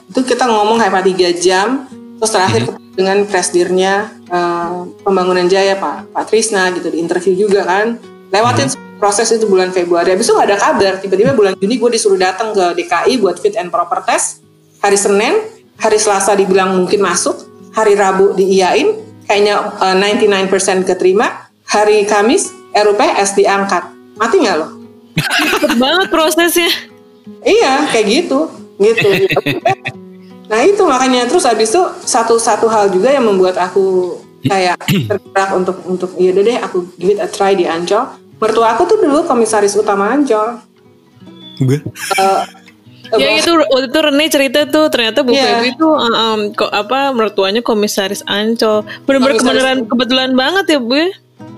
Itu kita ngomong kayak tiga jam terus terakhir mm-hmm. Dengan presidirnya uh, pembangunan Jaya Pak Pak Trisna gitu di interview juga kan. Lewatin hmm. proses itu bulan Februari. Habis itu nggak ada kabar. Tiba-tiba bulan Juni gue disuruh datang ke DKI buat fit and proper test. Hari Senin hari Selasa dibilang mungkin masuk hari Rabu diiyain kayaknya uh, 99% keterima. Hari Kamis RUPS diangkat. Mati nggak lo? Cepet banget prosesnya. Iya kayak gitu. Gitu nah itu makanya. Terus habis itu satu satu hal juga yang membuat aku kayak tergerak untuk untuk ya deh aku give it a try di Ancol. Mertua aku tuh dulu komisaris utama Ancol. Gue uh, ya itu waktu itu Rene cerita tuh ternyata Bu yeah. Feby tuh um, kok apa mertuanya komisaris Ancol. Benar-benar kebenaran kebetulan banget ya Bu ya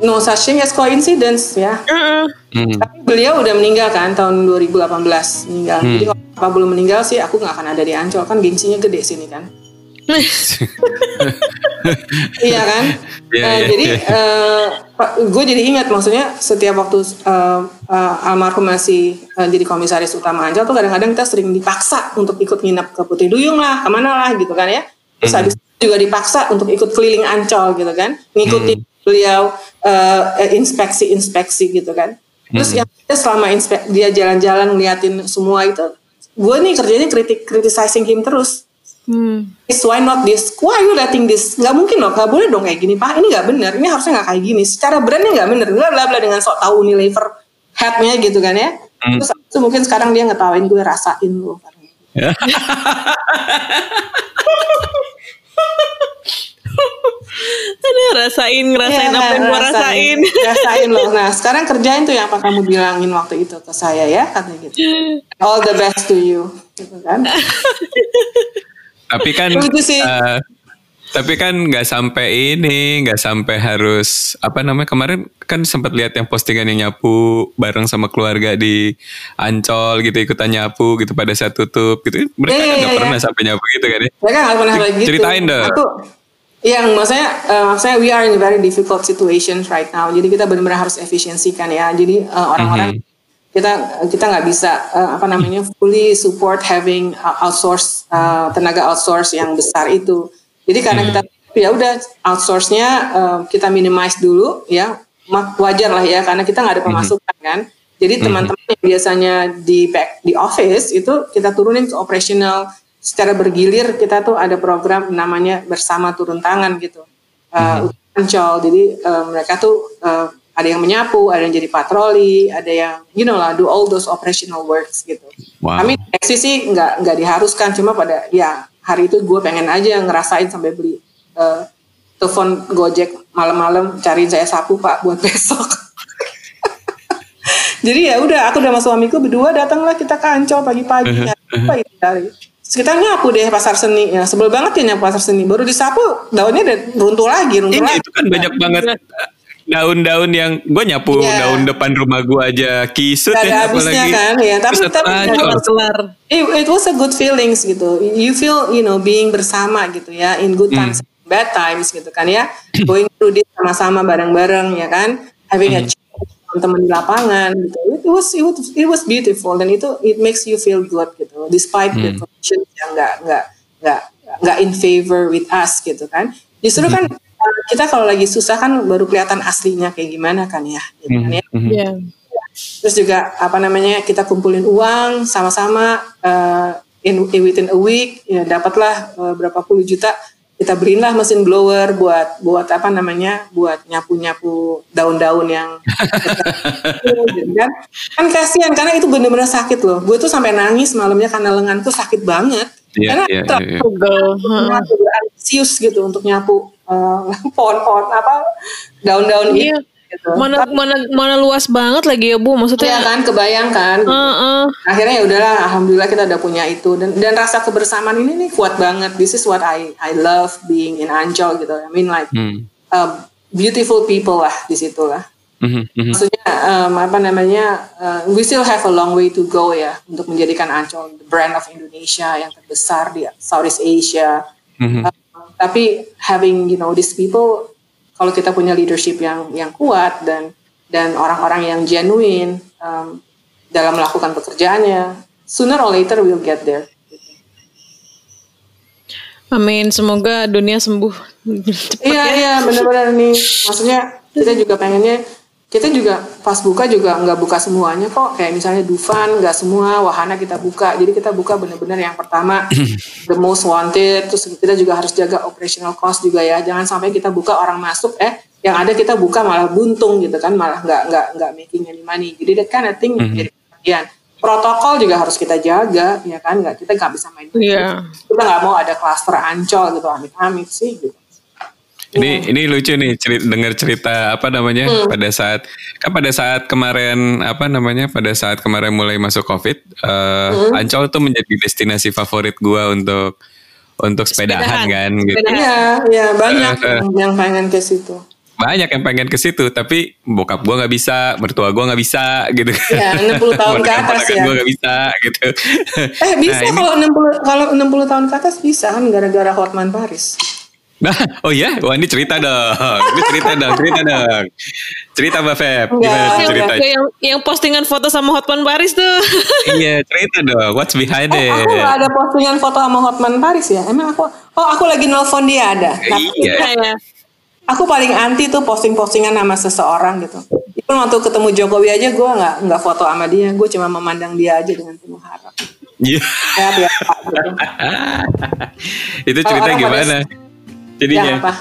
no such thing as coincidence ya. Uh-uh. Hmm. Tapi beliau udah meninggal kan tahun 2018 meninggal. Hmm. Jadi kalau apa belum meninggal sih aku nggak akan ada di Ancol kan gengsinya gede sini kan. iya kan. Yeah, uh, yeah, jadi yeah. Uh, gue jadi ingat maksudnya setiap waktu uh, uh, almarhum masih uh, jadi komisaris utama Ancol tuh kadang-kadang kita sering dipaksa untuk ikut nginep ke Putri Duyung lah ke mana lah gitu kan ya. Terus hmm. habis juga dipaksa untuk ikut keliling Ancol gitu kan, ngikutin hmm beliau uh, inspeksi-inspeksi gitu kan. Terus hmm. yang selama inspek dia jalan-jalan ngeliatin semua itu, gue nih kerjanya kritik criticizing him terus. Hmm. why not this? Why you letting this? Gak mungkin loh, gak boleh dong kayak gini pak. Ini gak benar. Ini harusnya gak kayak gini. Secara brandnya gak benar. Bla bla bla dengan sok tahu Unilever headnya gitu kan ya. Hmm. Terus itu mungkin sekarang dia ngetawain gue rasain loh. Aduh, rasain, ngerasain ya, apa yang gue rasain. Rasain loh. Nah, sekarang kerjain tuh yang apa kamu bilangin waktu itu ke saya ya, katanya gitu. All the best to you, gitu kan. tapi kan, uh, tapi kan nggak sampai ini, nggak sampai harus apa namanya kemarin kan sempat lihat yang postingan yang nyapu bareng sama keluarga di Ancol gitu ikutan nyapu gitu pada saat tutup gitu. Mereka yeah, kan nggak yeah, iya. pernah yeah. sampai nyapu gitu kan ya. Mereka nggak pernah lagi gitu. Ceritain dong. Aku, yang maksudnya, uh, maksudnya we are in a very difficult situation right now. Jadi kita benar-benar harus efisiensikan ya. Jadi uh, orang-orang mm -hmm. kita kita nggak bisa uh, apa namanya fully support having outsource uh, tenaga outsource yang besar itu. Jadi karena mm -hmm. kita ya udah outsource-nya uh, kita minimize dulu ya wajar lah ya karena kita nggak ada pemasukan mm -hmm. kan. Jadi teman-teman yang biasanya di back di office itu kita turunin ke operational secara bergilir kita tuh ada program namanya bersama turun tangan gitu. Uh, mm-hmm. Ancol. Jadi uh, mereka tuh uh, ada yang menyapu ada yang jadi patroli ada yang you know lah do all those operational works gitu. Wow. kami eksi sih nggak nggak diharuskan. Cuma pada ya hari itu gue pengen aja ngerasain sampai beli uh, telepon gojek malam-malam cariin saya sapu pak buat besok. Jadi ya udah aku sama suamiku berdua datanglah kita ke Ancol pagi-pagi. Apa itu dari sekitar nyapu deh pasar seni. Ya sebel banget ya nyapu pasar seni. Baru disapu daunnya udah runtuh lagi runtuh Ini lagi. itu kan banyak banget daun-daun yang gue nyapu yeah. daun depan rumah gue aja. Kisut Gak ya habisnya apalagi kan? Ya tapi tapi it, it was a good feelings gitu. You feel you know being bersama gitu ya in good hmm. times hmm. bad times gitu kan ya. Going through this sama-sama bareng-bareng ya kan. Having hmm. a teman-teman di lapangan gitu it was it was it was beautiful dan itu it makes you feel good gitu despite hmm. the conditions yang nggak nggak nggak nggak in favor with us gitu kan justru kan hmm. kan kita kalau lagi susah kan baru kelihatan aslinya kayak gimana kan ya gitu kan ya hmm. yeah. terus juga apa namanya kita kumpulin uang sama-sama uh, in, within a week ya dapatlah uh, berapa puluh juta kita beliin lah mesin blower buat buat apa namanya buat nyapu nyapu daun-daun yang kan? Kan kasihan karena itu bener-bener sakit loh. Gue tuh sampai nangis malamnya karena lenganku sakit banget. Yeah, karena yeah, yeah, yeah. ansius gitu untuk nyapu uh, pohon-pohon apa daun-daun yeah. itu gitu. Mana mana mana luas banget lagi ya Bu, maksudnya. Iya kan, kebayangkan. Gitu. Uh, uh. Akhirnya ya udahlah, alhamdulillah kita udah punya itu dan dan rasa kebersamaan ini nih kuat banget. This is what I I love being in Ancol gitu. I mean like hmm. uh, beautiful people lah di situ lah. Mm -hmm. Maksudnya um, apa namanya? Uh, we still have a long way to go ya untuk menjadikan Ancol the brand of Indonesia yang terbesar di Southeast Asia. Mm -hmm. uh, tapi having you know these people kalau kita punya leadership yang yang kuat dan dan orang-orang yang genuine um, dalam melakukan pekerjaannya, sooner or later we'll get there. Amin, semoga dunia sembuh. Iya, ya. iya, benar-benar nih. Maksudnya kita juga pengennya kita juga pas buka juga nggak buka semuanya kok. Kayak misalnya Dufan nggak semua wahana kita buka. Jadi kita buka benar-benar yang pertama the most wanted. Terus kita juga harus jaga operational cost juga ya. Jangan sampai kita buka orang masuk eh yang ada kita buka malah buntung gitu kan. Malah nggak nggak nggak making any money. Jadi that kind of thing mm-hmm. jadi bagian. Protokol juga harus kita jaga ya kan? Nggak kita nggak bisa main yeah. kita nggak mau ada klaster ancol gitu amit-amit sih gitu ini ini lucu nih cerita dengar cerita apa namanya hmm. pada saat kan pada saat kemarin apa namanya pada saat kemarin mulai masuk covid uh, hmm. Ancol tuh menjadi destinasi favorit gua untuk untuk sepedahan, sepedahan. kan gitu. Iya, iya banyak uh, yang pengen ke situ. Banyak yang pengen ke situ, tapi bokap gua nggak bisa, mertua gua nggak bisa gitu. Iya, 60 tahun ke atas ya. Gua nggak bisa gitu. Eh bisa nah, kalau enam 60 kalau 60 tahun ke atas bisa kan gara-gara Hotman Paris. Nah, oh iya, wah ini cerita dong, ini cerita dong, cerita dong, cerita Mbak Feb, gimana yang, cerita? Yang, yang postingan foto sama Hotman Paris tuh. iya, cerita dong, what's behind oh, it? Aku gak ada postingan foto sama Hotman Paris ya, emang aku, oh aku lagi nelfon dia ada. Nah, iya. iya. Aku paling anti tuh posting-postingan sama seseorang gitu. Itu waktu ketemu Jokowi aja gue nggak nggak foto sama dia, gue cuma memandang dia aja dengan penuh harap. Iya. Yeah. Ya, gitu. Itu cerita gimana? Pada, Jadinya. Ya, apa?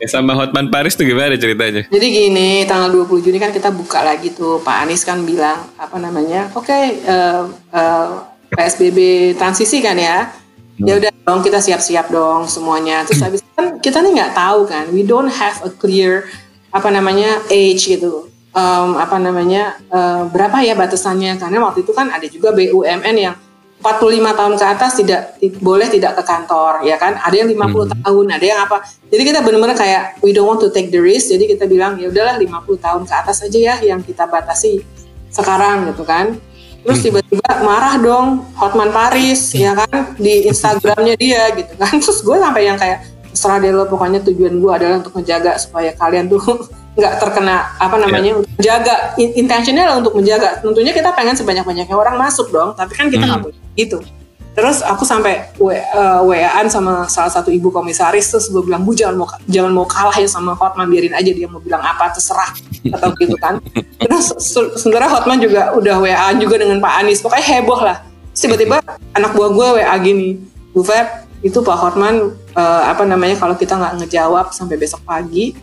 Ya, sama Hotman Paris tuh gimana ceritanya? Jadi gini, tanggal 20 Juni kan kita buka lagi tuh. Pak Anies kan bilang apa namanya? Oke, okay, uh, uh, eh, PSBB transisi kan ya. Hmm. Ya udah dong kita siap-siap dong semuanya. Terus habis kan kita nih nggak tahu kan. We don't have a clear apa namanya age gitu. Um, apa namanya uh, berapa ya batasannya karena waktu itu kan ada juga BUMN yang 45 tahun ke atas tidak boleh tidak ke kantor ya kan? Ada yang 50 hmm. tahun ada yang apa. Jadi kita benar-benar kayak we don't want to take the risk. Jadi kita bilang ya udahlah 50 tahun ke atas aja ya yang kita batasi sekarang gitu kan. Terus hmm. tiba-tiba marah dong Hotman Paris ya kan? Di Instagramnya dia gitu kan. Terus gue sampai yang kayak setelah deh lo pokoknya tujuan gue adalah untuk menjaga supaya kalian tuh nggak terkena apa namanya yeah. untuk menjaga intentionnya untuk menjaga. Tentunya kita pengen sebanyak banyaknya orang masuk dong tapi kan kita nggak hmm. Gitu. Terus aku sampai uh, waan sama salah satu ibu komisaris terus gue bilang bu jangan mau jangan mau kalah ya sama Hotman biarin aja dia mau bilang apa terserah atau gitu kan. Terus sebenarnya Hotman juga udah waan juga dengan Pak Anies pokoknya heboh lah. Tiba-tiba anak buah gue wa gini Bu Feb itu Pak Hotman uh, apa namanya kalau kita nggak ngejawab sampai besok pagi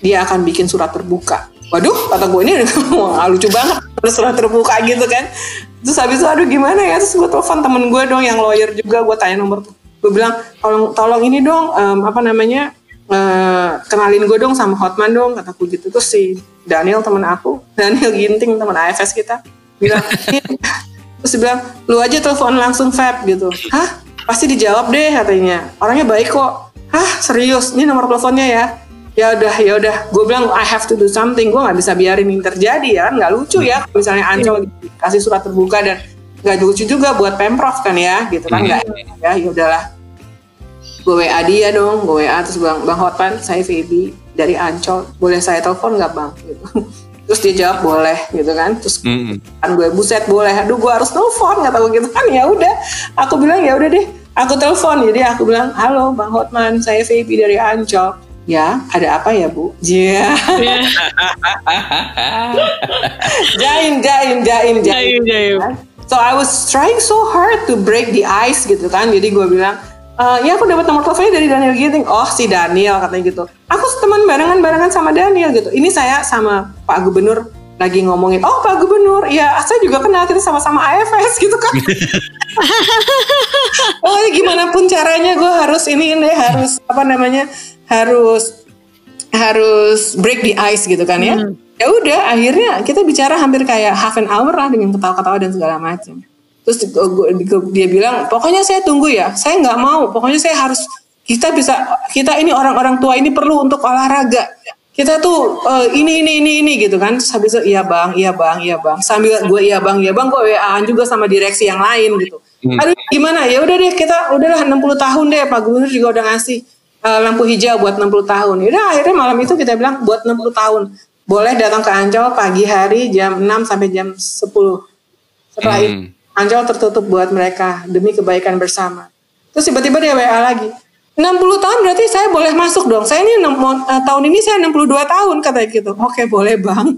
dia akan bikin surat terbuka. Waduh, kata gue ini wah, lucu banget ada surat terbuka gitu kan. Terus habis itu aduh gimana ya, terus gue telepon temen gue dong yang lawyer juga, gue tanya nomor gue bilang tolong tolong ini dong um, apa namanya uh, kenalin gue dong sama Hotman dong kataku gitu. Terus si Daniel teman aku Daniel Ginting teman AFS kita bilang terus dia bilang lu aja telepon langsung Fab gitu. Hah? Pasti dijawab deh katanya. Orangnya baik kok. Hah? Serius? Ini nomor teleponnya ya ya udah ya udah. Gue bilang I have to do something. Gue nggak bisa biarin ini terjadi ya. Kan nggak lucu ya. Misalnya Ancol gitu, kasih surat terbuka dan nggak lucu juga buat pemprov kan ya gitu kan nggak? Hmm. ya ya udahlah. Gue WA dia dong gue WA terus bilang bang Hotman saya Feby dari Ancol boleh saya telepon nggak bang? Gitu. Terus dia jawab boleh gitu kan. Terus mm -hmm. kan gue buset boleh. Aduh gue harus telepon nggak tahu gitu kan. Ya udah. Aku bilang ya udah deh aku telepon. Jadi aku bilang halo bang Hotman saya Feby dari Ancol Ya, ada apa ya Bu? Iya. Yeah. jaim, jaim, jaim, jaim. jaim, So I was trying so hard to break the ice gitu kan. Jadi gue bilang, e, ya aku dapat nomor teleponnya dari Daniel Ginting. Oh si Daniel katanya gitu. Aku teman barengan-barengan sama Daniel gitu. Ini saya sama Pak Gubernur lagi ngomongin, oh Pak Gubernur, ya saya juga kenal kita sama-sama AFS gitu kan. oh gimana pun caranya gue harus ini ini harus apa namanya harus harus break the ice gitu kan ya. Hmm. Ya udah akhirnya kita bicara hampir kayak half an hour lah dengan ketawa-ketawa dan segala macam. Terus dia bilang pokoknya saya tunggu ya, saya nggak mau, pokoknya saya harus kita bisa kita ini orang-orang tua ini perlu untuk olahraga. Kita tuh uh, ini ini ini ini gitu kan. Terus habis itu iya bang, iya bang, iya bang. Sambil gue iya bang, iya bang, gue wa juga sama direksi yang lain gitu. Hmm. Aduh gimana ya udah deh kita udahlah 60 tahun deh Pak Gubernur juga udah ngasih uh, lampu hijau buat 60 tahun. Udah akhirnya malam itu kita bilang buat 60 tahun. Boleh datang ke Ancol pagi hari jam 6 sampai jam 10. Setelah hmm. itu Ancol tertutup buat mereka demi kebaikan bersama. Terus tiba-tiba dia WA lagi. 60 tahun berarti saya boleh masuk dong. Saya ini uh, tahun ini saya 62 tahun katanya gitu. Oke, boleh, Bang.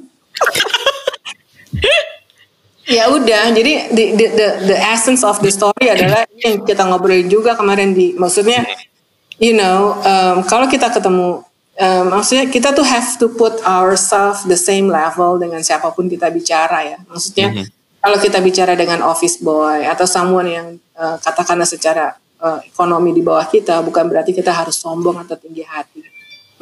ya udah, jadi the, the, the, the essence of the story adalah yang kita ngobrolin juga kemarin di maksudnya you know, um, kalau kita ketemu um, maksudnya kita tuh have to put ourselves the same level dengan siapa pun kita bicara ya. Maksudnya mm -hmm. kalau kita bicara dengan office boy atau someone yang uh, katakanlah secara uh, ekonomi di bawah kita bukan berarti kita harus sombong atau tinggi hati.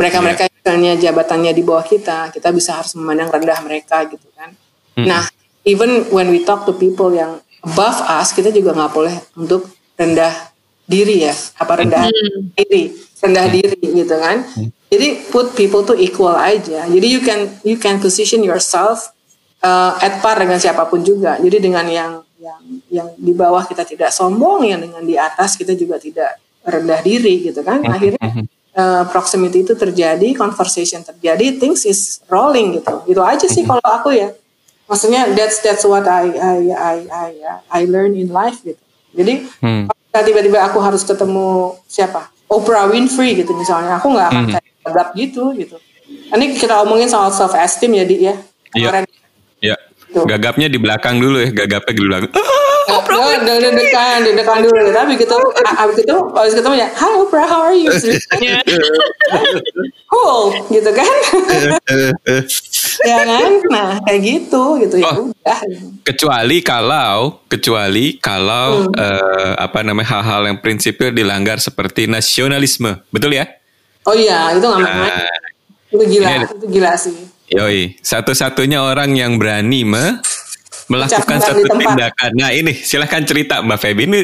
Mereka-mereka yeah. misalnya jabatannya di bawah kita, kita bisa harus memandang rendah mereka gitu kan. Hmm. Nah, even when we talk to people yang above us, kita juga nggak boleh untuk rendah diri ya, apa rendah hmm. diri, rendah hmm. diri gitu kan. Hmm. Jadi put people to equal aja. Jadi you can you can position yourself uh, at par dengan siapa pun juga. Jadi dengan yang yang yang di bawah kita tidak sombong, yang dengan di atas kita juga tidak rendah diri gitu kan. Mhm, Akhirnya uh, proximity itu terjadi, conversation terjadi, things is rolling gitu. Itu aja sih kalau aku ya. Maksudnya that's that's what I I I I I learn in life gitu. Jadi hmm. Tiba-tiba aku harus ketemu siapa? Oprah Winfrey gitu misalnya. Aku nggak akan hmm. kayak gagap gitu gitu. Ini kita omongin soal self esteem ya di ya. Kemarin yep. Tuh. Gagapnya di belakang dulu ya, gagapnya di belakang. Oh, Oprah. Udah dekan, dekan dulu. Tapi gitu, abis itu, abis ketemu ya, Hi Oprah, how are you? cool, gitu kan? Ya kan? Nah, kayak gitu, gitu ya oh, udah. Kecuali kalau, kecuali kalau hmm. uh, apa namanya hal-hal yang prinsipil dilanggar seperti nasionalisme, betul ya? Oh iya, itu nggak nah, Itu gila, itu gila sih. Yoi, satu-satunya orang yang berani me melakukan satu tindakan. Nah ini silahkan cerita Mbak Febi ini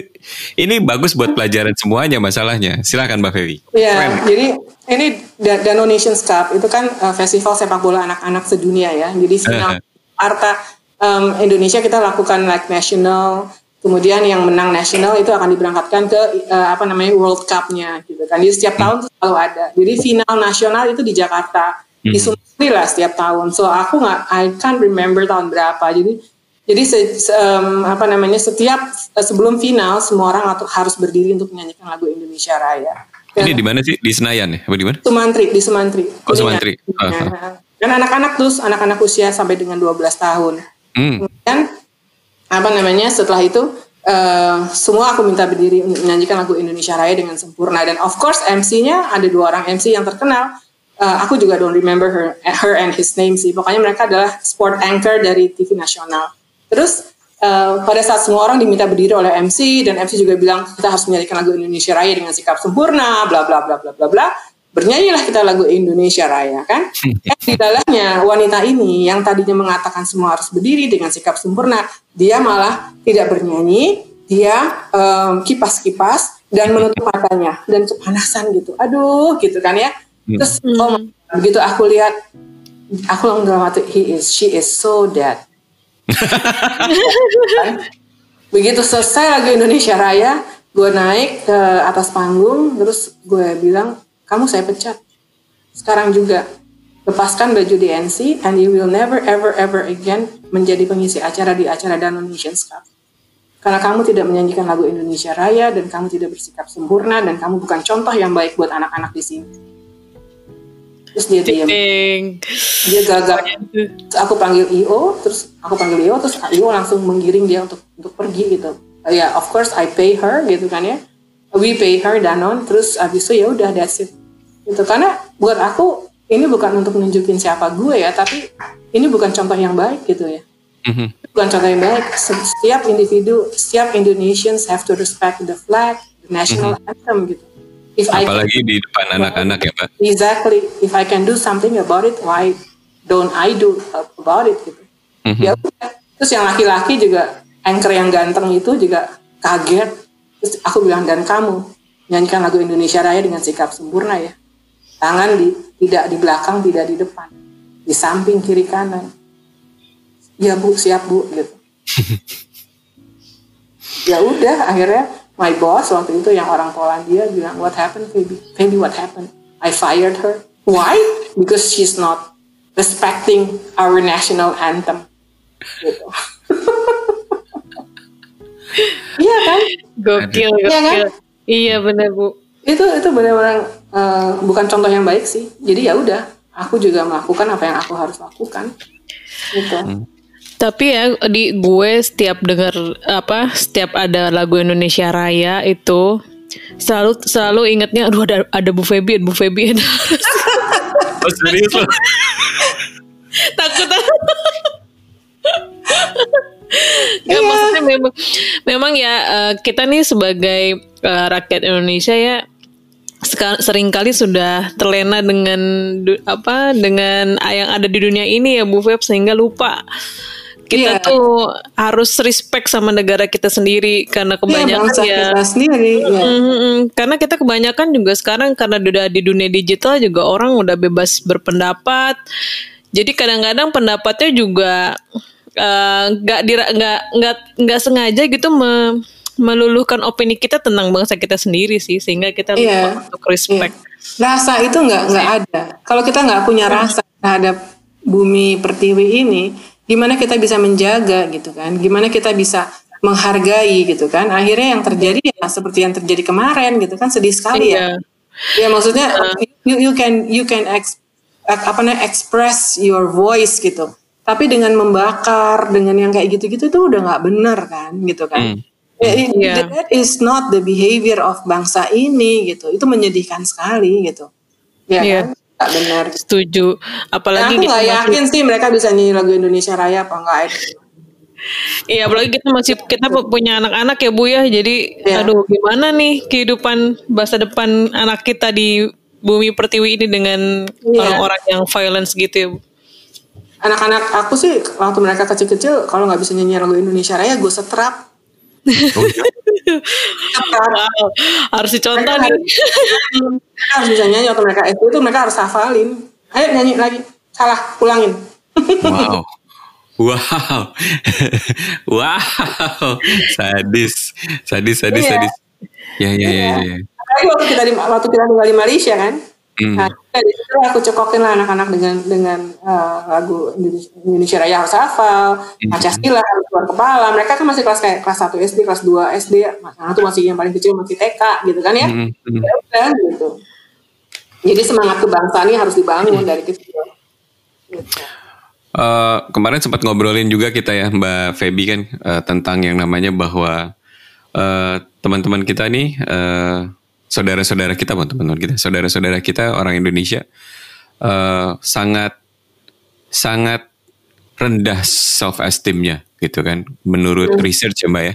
ini bagus buat pelajaran semuanya masalahnya. Silahkan Mbak Febi. Iya, jadi ini Dano Nations Cup itu kan uh, festival sepak bola anak-anak sedunia ya. Jadi final Arta um, Indonesia kita lakukan like national. Kemudian yang menang nasional itu akan diberangkatkan ke uh, apa namanya World Cup-nya gitu kan. Jadi setiap hmm. tahun selalu ada. Jadi final nasional itu di Jakarta hmm. di Sumatera lah setiap tahun. So aku nggak, I can't remember tahun berapa. Jadi jadi se, se, um, apa namanya setiap uh, sebelum final semua orang harus berdiri untuk menyanyikan lagu Indonesia Raya. Dan, Ini di mana sih? Di Senayan ya? Apa di mana? Sumantri, di Sumantri. Oh, Sumantri. Uh -huh. Dan anak-anak terus anak-anak usia sampai dengan 12 tahun. Hmm. Dan apa namanya setelah itu uh, semua aku minta berdiri untuk menyanyikan lagu Indonesia Raya dengan sempurna dan of course MC-nya ada dua orang MC yang terkenal uh, aku juga don't remember her her and his name sih. Pokoknya mereka adalah sport anchor dari TV nasional. Terus uh, pada saat semua orang diminta berdiri oleh MC dan MC juga bilang kita harus menyanyikan lagu Indonesia Raya dengan sikap sempurna, bla bla bla bla bla bla. Bernyanyilah kita lagu Indonesia Raya kan? Dan di dalamnya wanita ini yang tadinya mengatakan semua harus berdiri dengan sikap sempurna, dia malah tidak bernyanyi, dia um, kipas-kipas dan menutup matanya dan kepanasan gitu. Aduh, gitu kan ya Hmm. Terus oh, begitu aku lihat, aku langsung dalam hati, he is, she is so dead. begitu selesai lagu Indonesia Raya, gue naik ke atas panggung, terus gue bilang, kamu saya pecat. Sekarang juga lepaskan baju DNC and you will never ever ever again menjadi pengisi acara di acara Dano Nations Cup. Karena kamu tidak menyanyikan lagu Indonesia Raya dan kamu tidak bersikap sempurna dan kamu bukan contoh yang baik buat anak-anak di sini terus dia diam dia gagap. Aku panggil io terus aku panggil io terus io langsung menggiring dia untuk untuk pergi gitu. Ya yeah, of course I pay her gitu kan ya. We pay her danon. Terus abis itu ya udah that's it. Gitu karena buat aku ini bukan untuk menunjukin siapa gue ya tapi ini bukan contoh yang baik gitu ya. Mm-hmm. bukan contoh yang baik. Setiap individu setiap Indonesians have to respect the flag the national mm-hmm. anthem gitu If Apalagi I can, di depan anak-anak ya Pak. Exactly. If I can do something about it, why don't I do about it gitu. Mm-hmm. Ya Terus yang laki-laki juga anchor yang ganteng itu juga kaget. Terus aku bilang dan kamu nyanyikan lagu Indonesia Raya dengan sikap sempurna ya. Tangan di tidak di belakang, tidak di depan. Di samping kiri kanan. Ya Bu, siap Bu gitu. ya udah akhirnya my boss waktu itu yang orang Polandia bilang what happened Phoebe? Phoebe what happened? I fired her. Why? Because she's not respecting our national anthem. Gitu. Iya kan? Gokil gokil iya, kan? iya benar bu. Itu itu benar-benar uh, bukan contoh yang baik sih. Jadi ya udah aku juga melakukan apa yang aku harus lakukan. Gitu. Hmm. Tapi ya di gue setiap dengar apa setiap ada lagu Indonesia Raya itu selalu selalu ingetnya aduh ada ada Bu Febi Bu Febi oh, serius loh takut. Gak, iya. maksudnya memang memang ya uh, kita nih sebagai uh, rakyat Indonesia ya sering kali sudah terlena dengan apa dengan yang ada di dunia ini ya Bu Feb sehingga lupa kita yeah. tuh harus respect sama negara kita sendiri karena iya, kebanyakan yeah, ya kita sendiri ya. Mm, karena kita kebanyakan juga sekarang karena udah di dunia digital juga orang udah bebas berpendapat jadi kadang-kadang pendapatnya juga eh, nggak uh, nggak nggak nggak sengaja gitu me, meluluhkan opini kita tentang bangsa kita sendiri sih sehingga kita yeah. untuk respect yeah. rasa itu nggak nggak ada kalau kita nggak punya rasa terhadap bumi pertiwi ini gimana kita bisa menjaga gitu kan gimana kita bisa menghargai gitu kan akhirnya yang terjadi ya seperti yang terjadi kemarin gitu kan sedih sekali ya iya. ya maksudnya uh. you, you can you can ex, apa namanya express your voice gitu tapi dengan membakar dengan yang kayak gitu-gitu itu udah nggak benar kan gitu kan. Ya, yeah. That is not the behavior of bangsa ini gitu. Itu menyedihkan sekali gitu. Ya yeah. kan? Gak benar. Setuju. Apalagi nah, aku nggak yakin sih mereka bisa nyanyi lagu Indonesia Raya apa enggak. Iya, apalagi kita masih kita punya anak-anak ya Bu ya. Jadi ya. aduh gimana nih kehidupan masa depan anak kita di bumi pertiwi ini dengan iya. orang-orang ya. yang violence gitu ya Bu. Anak-anak aku sih waktu mereka kecil-kecil kalau nggak bisa nyanyi lagu Indonesia Raya gue setrap. Oh, iya? Wow, harus dicontoh nih. harus bisa nyanyi waktu mereka SD itu mereka harus hafalin. Ayo nyanyi lagi. Salah, ulangin. wow. Wow. wow. Sadis. Sadis, sadis, iya. sadis. Ya, ya, ya, ya. Apalagi waktu kita di waktu kita tinggal di Malaysia kan. Hmm. Nah, dari situ aku cokokin lah anak-anak dengan dengan uh, lagu Indonesia, Raya harus hafal, hmm. Pancasila harus keluar kepala. Mereka kan masih kelas kayak kelas 1 SD, kelas 2 SD, anak tuh masih yang paling kecil masih TK gitu kan ya. Hmm. hmm. Ya udah gitu. Jadi semangat kebangsaan ini harus dibangun dari kecil. Gitu. Uh, kemarin sempat ngobrolin juga kita ya Mbak Feby kan uh, tentang yang namanya bahwa teman-teman uh, kita nih uh, saudara-saudara kita, teman-teman kita, saudara-saudara kita orang Indonesia uh, sangat sangat rendah self esteemnya gitu kan, menurut hmm. research ya mbak ya.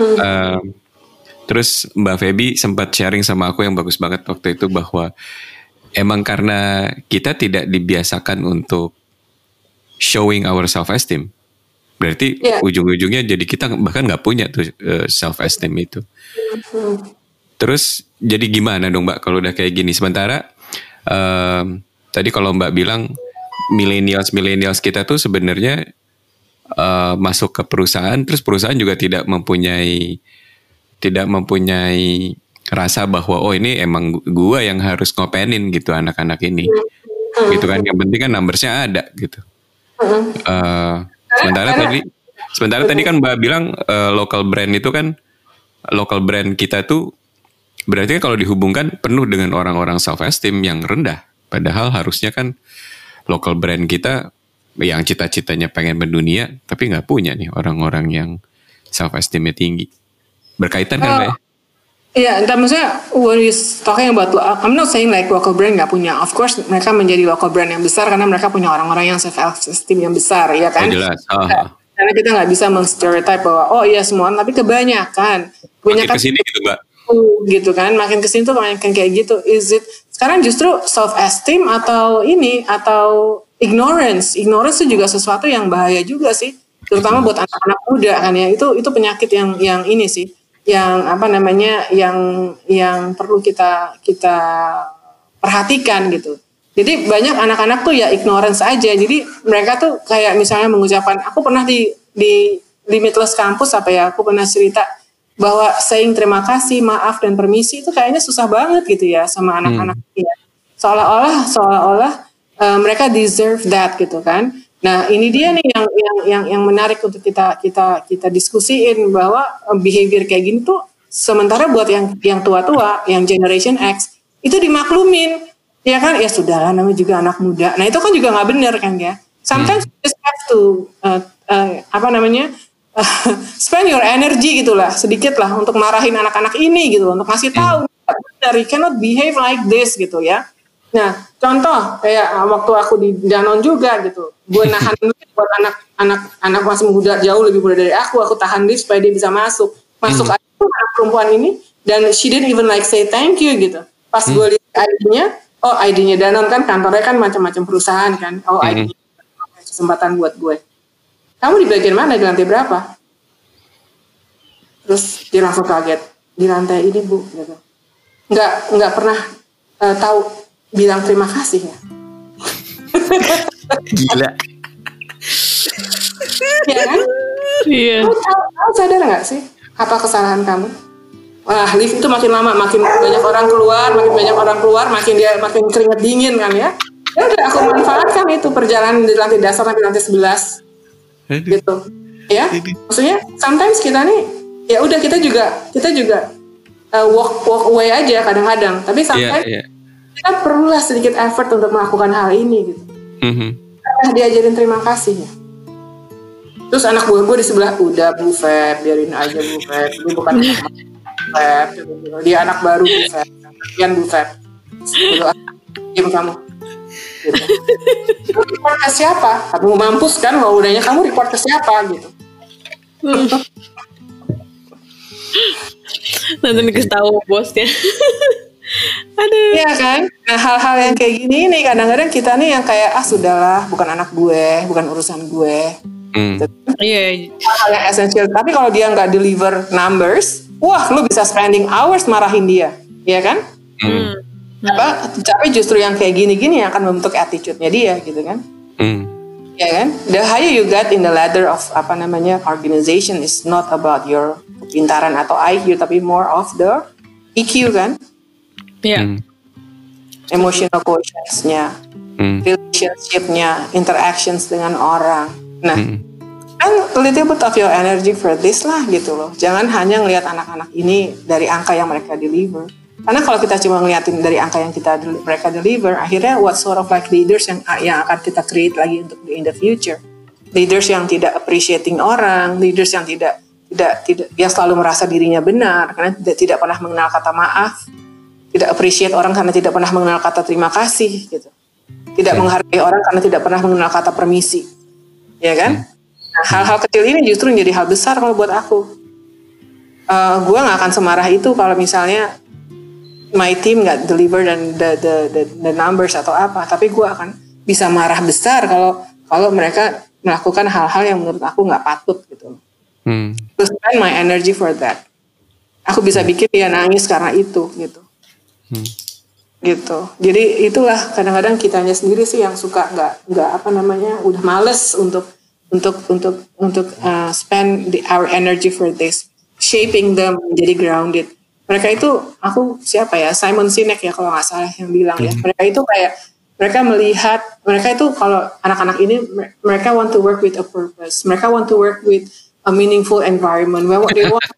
Uh, terus Mbak Feby sempat sharing sama aku yang bagus banget waktu itu bahwa emang karena kita tidak dibiasakan untuk showing our self esteem. Berarti yeah. ujung-ujungnya jadi kita bahkan nggak punya tuh uh, self esteem itu. Mm-hmm. Terus jadi gimana dong Mbak kalau udah kayak gini? Sementara um, tadi kalau Mbak bilang millennials millennials kita tuh sebenarnya uh, masuk ke perusahaan, terus perusahaan juga tidak mempunyai tidak mempunyai rasa bahwa oh ini emang gua yang harus ngopenin gitu anak-anak ini, gitu kan? Yang penting kan numbersnya ada gitu. Uh, sementara tadi sementara tadi kan Mbak bilang uh, local brand itu kan local brand kita tuh Berarti kan kalau dihubungkan penuh dengan orang-orang self esteem yang rendah. Padahal harusnya kan local brand kita yang cita-citanya pengen mendunia tapi nggak punya nih orang-orang yang self esteemnya tinggi. Berkaitan kan, uh, ya? Iya, entah maksudnya when you talking about, I'm not saying like local brand nggak punya. Of course mereka menjadi local brand yang besar karena mereka punya orang-orang yang self esteem yang besar, ya kan? Oh, jelas. Oh. Karena kita nggak bisa mengstereotype bahwa oh iya semua, tapi kebanyakan. Kebanyakan ke sini gitu, mbak gitu kan. Makin ke sini tuh makin kayak gitu. Is it sekarang justru self esteem atau ini atau ignorance. Ignorance itu juga sesuatu yang bahaya juga sih. Terutama buat anak-anak muda kan ya. Itu itu penyakit yang yang ini sih. Yang apa namanya yang yang perlu kita kita perhatikan gitu. Jadi banyak anak-anak tuh ya ignorance aja. Jadi mereka tuh kayak misalnya mengucapkan aku pernah di di limitless kampus apa ya aku pernah cerita bahwa saying terima kasih, maaf dan permisi itu kayaknya susah banget gitu ya sama anak-anak hmm. ya. Seolah-olah seolah-olah uh, mereka deserve that gitu kan. Nah, ini dia nih yang yang yang yang menarik untuk kita kita kita diskusiin bahwa behavior kayak gini tuh Sementara buat yang yang tua-tua, yang generation X itu dimaklumin, ya kan? Ya sudah namanya juga anak muda. Nah itu kan juga nggak benar kan ya? Sometimes hmm. you just have to uh, uh, apa namanya spend your energy gitulah sedikit lah untuk marahin anak-anak ini gitu, untuk kasih tahu hmm. dari cannot behave like this gitu ya. Nah, contoh kayak uh, waktu aku di Danon juga gitu, gue nahan buat anak-anak anak masih muda jauh lebih muda dari aku, aku tahan dia supaya dia bisa masuk, masuk hmm. aja anak perempuan ini dan she didn't even like say thank you gitu. Pas hmm. gue lihat ID-nya, oh ID-nya Danon kan kantornya kan macam-macam perusahaan kan, oh ID hmm. kesempatan buat gue. Kamu di bagian mana di lantai berapa? Terus dia langsung kaget di lantai ini bu, gitu. Nggak nggak pernah uh, tahu bilang terima kasih ya. Gila. ya kan? Iya. Kamu, kamu sadar nggak sih apa kesalahan kamu? Wah, lift itu makin lama, makin banyak orang keluar, makin banyak orang keluar, makin dia makin keringet dingin kan ya. Ya udah aku manfaatkan itu perjalanan di lantai dasar sampai lantai 11. Gitu. Ya. Maksudnya sometimes kita nih ya udah kita juga kita juga uh, walk walk away aja kadang-kadang, tapi sampai yeah, yeah kita perlulah sedikit effort untuk melakukan hal ini gitu. Mm-hmm. Karena diajarin terima kasih ya. Terus anak buah gue di sebelah udah Bu Feb, biarin aja Bu Feb. Ini bukan Feb, dia anak baru Bu Feb. Sekian Bu Feb. Diam kamu. Gitu. report ke siapa? Kamu mampus kan mau udahnya kamu report ke siapa gitu. Nanti dikasih tahu bosnya. Aduh. Iya kan? Nah hal-hal yang kayak gini nih kadang-kadang kita nih yang kayak ah sudahlah bukan anak gue, bukan urusan gue. Hmm. Iya. Hal yang esensial. Tapi kalau dia nggak deliver numbers, wah lu bisa spending hours marahin dia, ya kan? Hmm. Apa? Tapi justru yang kayak gini-gini yang akan membentuk attitude-nya dia, gitu kan? Hmm. Ya kan? The higher you get in the ladder of apa namanya organization is not about your pintaran atau IQ, tapi more of the EQ kan? Yeah. Hmm. Emotional quotients-nya, hmm. relationship-nya, interactions dengan orang. Nah, hmm. and a little bit of your energy for this lah gitu loh. Jangan hanya ngelihat anak-anak ini dari angka yang mereka deliver. Karena kalau kita cuma ngeliatin dari angka yang kita mereka deliver, akhirnya what sort of like leaders yang yang akan kita create lagi untuk in the future. Leaders yang tidak appreciating orang, leaders yang tidak tidak tidak yang selalu merasa dirinya benar karena tidak tidak pernah mengenal kata maaf, tidak appreciate orang karena tidak pernah mengenal kata terima kasih gitu tidak hmm. menghargai orang karena tidak pernah mengenal kata permisi ya kan nah, hal-hal kecil ini justru menjadi hal besar kalau buat aku uh, eh, gue nggak akan semarah itu kalau misalnya my team nggak deliver dan the, the the the numbers atau apa tapi gue akan bisa marah besar kalau kalau mereka melakukan hal-hal yang menurut aku nggak patut gitu hmm. to spend my energy for that aku bisa bikin dia nangis karena itu gitu Hmm. Gitu. Jadi itulah kadang-kadang kitanya sendiri sih yang suka nggak nggak apa namanya udah males untuk untuk untuk untuk uh, spend the, our energy for this, shaping them menjadi grounded. Mereka itu aku siapa ya Simon Sinek ya kalau nggak salah yang bilang ya. hmm. ya. Mereka itu kayak mereka melihat mereka itu kalau anak-anak ini mereka want to work with a purpose. Mereka want to work with a meaningful environment. They want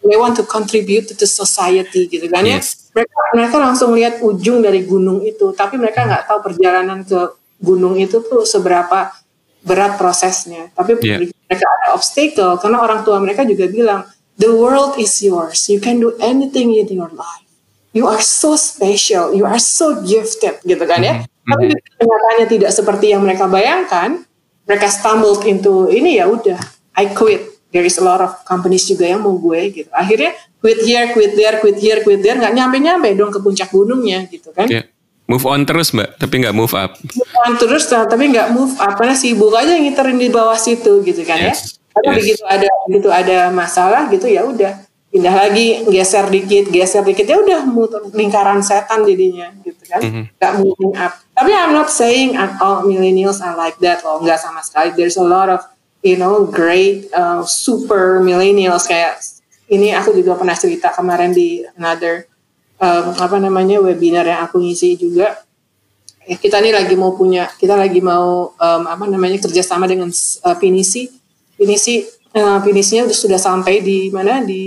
they want to contribute to the society gitu kan ya. yes. ya mereka mereka langsung lihat ujung dari gunung itu tapi mereka nggak tahu perjalanan ke gunung itu tuh seberapa berat prosesnya tapi yeah. mereka ada obstacle karena orang tua mereka juga bilang the world is yours you can do anything in your life you are so special you are so gifted gitu kan ya mm-hmm. tapi kenyataannya tidak seperti yang mereka bayangkan mereka stumbled into ini ya udah I quit there is a lot of companies juga yang mau gue gitu. Akhirnya quit here, quit there, quit here, quit there, nggak nyampe-nyampe dong ke puncak gunungnya gitu kan. Yeah. Move on terus mbak, tapi nggak move up. Move on terus, tapi nggak move up karena sibuk aja ngiterin di bawah situ gitu kan ya. yes. Tapi yes. begitu ada begitu ada masalah gitu ya udah. Pindah lagi geser dikit geser dikit ya udah muter lingkaran setan jadinya gitu kan. Mm -hmm. moving up. Tapi I'm not saying all millennials are like that loh. Nggak sama sekali. There's a lot of you know great uh, super millennials. Kayak ini aku juga pernah cerita kemarin di another um, apa namanya webinar yang aku ngisi juga. Ya, kita nih lagi mau punya kita lagi mau um, apa namanya kerjasama dengan uh, Pinisi Pinisi uh, Pinisinya sudah sampai di mana di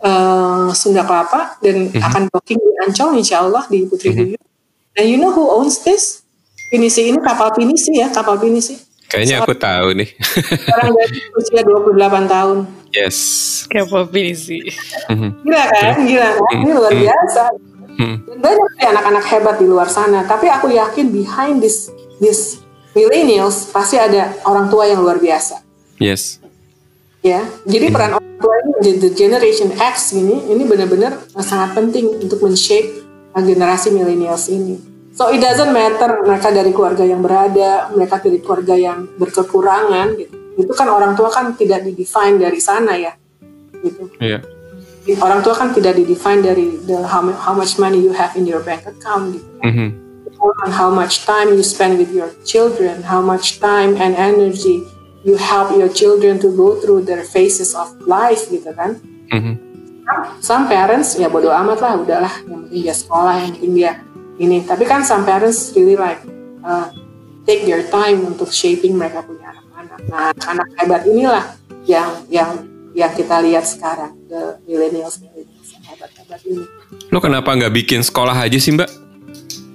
uh, Sunda Kelapa dan mm-hmm. akan booking di Ancol insya Allah di Putri mm-hmm. Duyung. Dan you know who owns this? Pinisi ini kapal pinisi ya, kapal pinisi. Kayaknya aku tahu nih. Orang dari usia 28 tahun. Yes. Kapal pinisi. Mhm. Gila kan? Gila kan? Ini luar mhm. biasa. Dan banyak sih anak-anak hebat di luar sana. Tapi aku yakin behind this this millennials pasti ada orang tua yang luar biasa. Yes. Ya, jadi peran orang tua ini the generation X ini ini benar-benar sangat penting untuk men-shape generasi millennials ini. So it doesn't matter mereka dari keluarga yang berada, mereka dari keluarga yang berkekurangan gitu. Itu kan orang tua kan tidak didefine dari sana ya. Gitu. Iya. Yeah. Orang tua kan tidak didefine dari the how, how much money you have in your bank account gitu. Mm -hmm. How much time you spend with your children, how much time and energy you help your children to go through their phases of life gitu kan. Mm-hmm. Some parents ya bodo amat lah udahlah yang penting dia sekolah yang penting dia ini. Tapi kan some parents really like uh, take their time untuk shaping mereka punya anak-anak. Nah anak hebat inilah yang yang yang kita lihat sekarang the millennials millennials yang hebat-hebat ini. Lo kenapa nggak bikin sekolah aja sih mbak?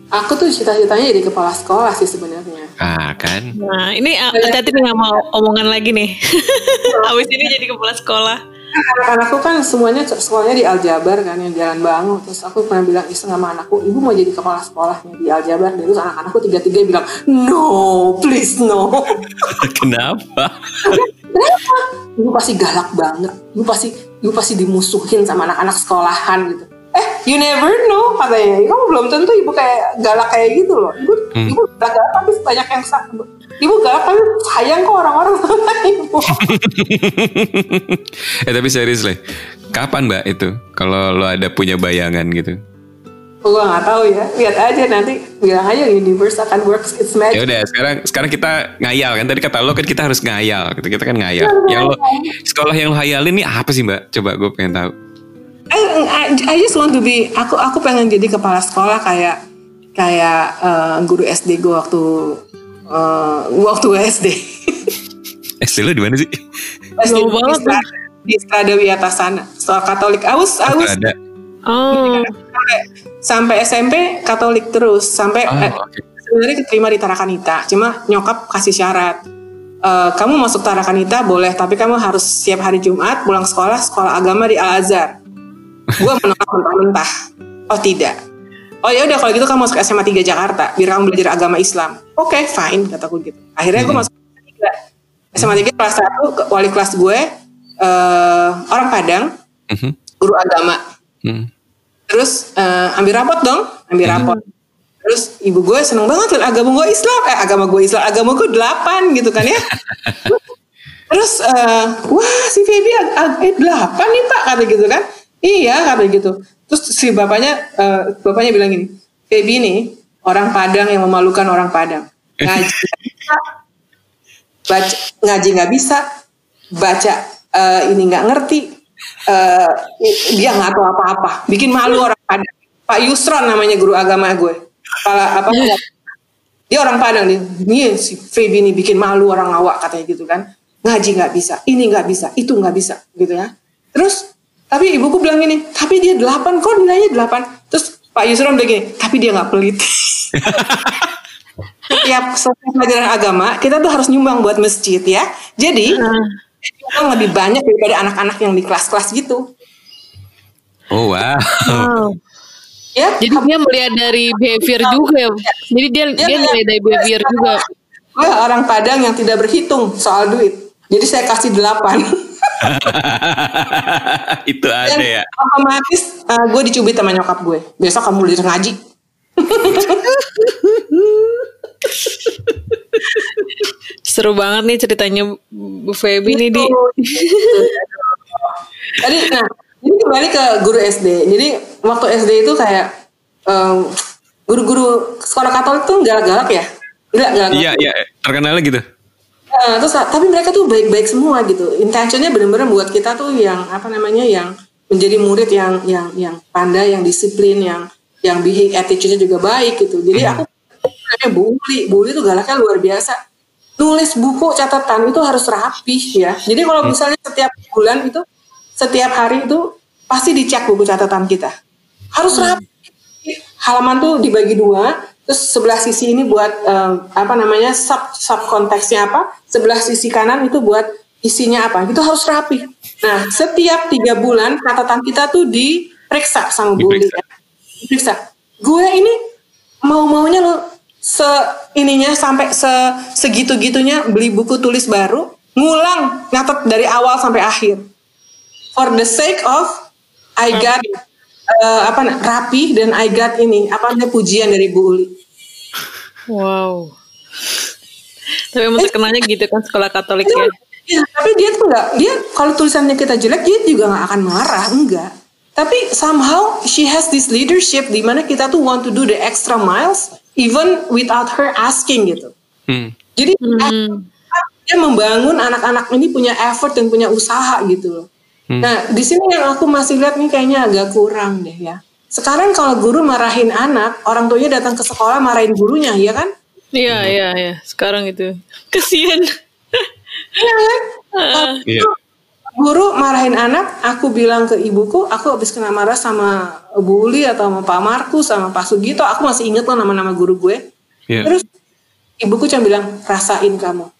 Aku tuh cita-citanya jadi kepala sekolah sih sebenarnya. Ah kan. Nah ini ah, hati-hati nih nggak mau omongan lagi nih. Habis ini jadi kepala sekolah. Anak-anakku kan semuanya sekolahnya di Aljabar kan yang Jalan Bangun. Terus aku pernah bilang iseng sama anakku, ibu mau jadi kepala sekolahnya di Aljabar. Dan terus anak-anakku tiga-tiga bilang, no, please no. Kenapa? Kenapa? Ibu pasti galak banget. Ibu pasti, ibu pasti dimusuhin sama anak-anak sekolahan gitu eh you never know katanya. Kamu belum tentu ibu kayak galak kayak gitu loh. Ibu hmm. ibu galak galak tapi banyak yang ibu galak tapi sayang kok orang-orang sama ibu. Eh tapi serius lah kapan mbak itu? Kalau lo ada punya bayangan gitu? Gue gak tahu ya. Lihat aja nanti. Bilang aja universe akan works its magic. Ya udah sekarang sekarang kita ngayal kan? Tadi kata lo kan kita harus ngayal kita kita kan ngayal. Yang lo sekolah yang lo hayalin ini apa sih mbak? Coba gue pengen tahu I, I, I just want to be aku aku pengen jadi kepala sekolah kayak kayak uh, guru SD gue waktu uh, waktu SD. SD lo di mana sih? SD di, banget di Strada atas sana. Sekolah Katolik. Aus aus. Oh. Sampai, sampai SMP Katolik terus sampai oh, eh, okay. sebenarnya keterima di Tarakanita. Cuma nyokap kasih syarat. Uh, kamu masuk Tarakanita boleh, tapi kamu harus siap hari Jumat pulang sekolah sekolah agama di Al Azhar gue menolak mentah-mentah. Oh tidak. Oh ya udah kalau gitu kamu masuk SMA 3 Jakarta biar kamu belajar agama Islam. Oke okay, fine kataku gitu. Akhirnya gue hmm. masuk SMA 3 SMA 3 kelas 1 wali kelas gue uh, orang Padang hmm. guru agama. Hmm. terus uh, ambil rapot dong ambil hmm. rapot. Terus ibu gue seneng banget lihat agama gue Islam. Eh agama gue Islam agama gue delapan gitu kan ya. Terus uh, wah si Feby delapan nih pak kata gitu kan Iya kata gitu. Terus si bapaknya uh, bapaknya bilang gini, Feby ini orang Padang yang memalukan orang Padang. Ngaji baca ngaji nggak bisa, baca uh, ini nggak ngerti, uh, dia nggak tahu apa-apa, bikin malu orang Padang. Pak Yusron namanya guru agama gue. Kalau apa dia orang Padang nih, nih si Feby ini bikin malu orang awak katanya gitu kan. Ngaji nggak bisa, ini nggak bisa, itu nggak bisa gitu ya. Terus tapi ibuku bilang gini, tapi dia delapan, kok nilainya delapan? Terus Pak Yusron bilang gini, tapi dia nggak pelit. Setiap setiap pelajaran agama, kita tuh harus nyumbang buat masjid ya. Jadi, kita lebih banyak daripada anak-anak yang di kelas-kelas gitu. Oh wow. wow. Ya, jadi dia melihat dari behavior juga ya. Jadi dia dia, dia nilai dari behavior juga. Gue orang Padang yang tidak berhitung soal duit. Jadi saya kasih delapan. itu ada Dan ya. Otomatis uh, gue dicubit sama nyokap gue. Besok kamu belajar ngaji. Seru banget nih ceritanya Bu Feby nih di. Tadi nah, ini kembali ke guru SD. Jadi waktu SD itu kayak um, guru-guru sekolah Katolik tuh galak-galak ya. Galak-galak. Iya, iya, terkenalnya gitu. Nah, terus tapi mereka tuh baik-baik semua gitu. Intentionnya benar-benar buat kita tuh yang apa namanya yang menjadi murid yang yang yang pandai, yang disiplin, yang yang bihi attitude-nya juga baik gitu. Jadi hmm. aku kayak bully, bully tuh galaknya luar biasa. Nulis buku catatan itu harus rapi ya. Jadi kalau hmm. misalnya setiap bulan itu setiap hari itu pasti dicek buku catatan kita. Harus hmm. rapi. Halaman tuh dibagi dua, terus sebelah sisi ini buat um, apa namanya sub sub konteksnya apa, sebelah sisi kanan itu buat isinya apa. Itu harus rapi. Nah, setiap tiga bulan catatan kita tuh diperiksa sama Bu ya. Diperiksa. Gue ini mau maunya lo se ininya sampai se segitu gitunya beli buku tulis baru ngulang nyatet dari awal sampai akhir for the sake of I got uh, apa rapi dan I got ini apa namanya pujian dari Bu Uli wow tapi emang terkenalnya gitu kan sekolah Katolik ya Ya, tapi dia tuh nggak, dia kalau tulisannya kita jelek, dia juga nggak akan marah, enggak. Tapi somehow she has this leadership di mana kita tuh want to do the extra miles even without her asking gitu. Hmm. Jadi hmm. dia membangun anak-anak ini punya effort dan punya usaha gitu loh. Hmm. Nah di sini yang aku masih lihat nih kayaknya agak kurang deh ya. Sekarang kalau guru marahin anak, orang tuanya datang ke sekolah marahin gurunya, ya kan? Iya iya iya. Sekarang itu kesian. Iya kan? Uh, Guru marahin anak, aku bilang ke ibuku, aku habis kena marah sama Bu Uli atau sama Pak Markus, sama Pak Sugito, aku masih inget loh nama-nama guru gue. Yeah. Terus ibuku cuma bilang, rasain kamu.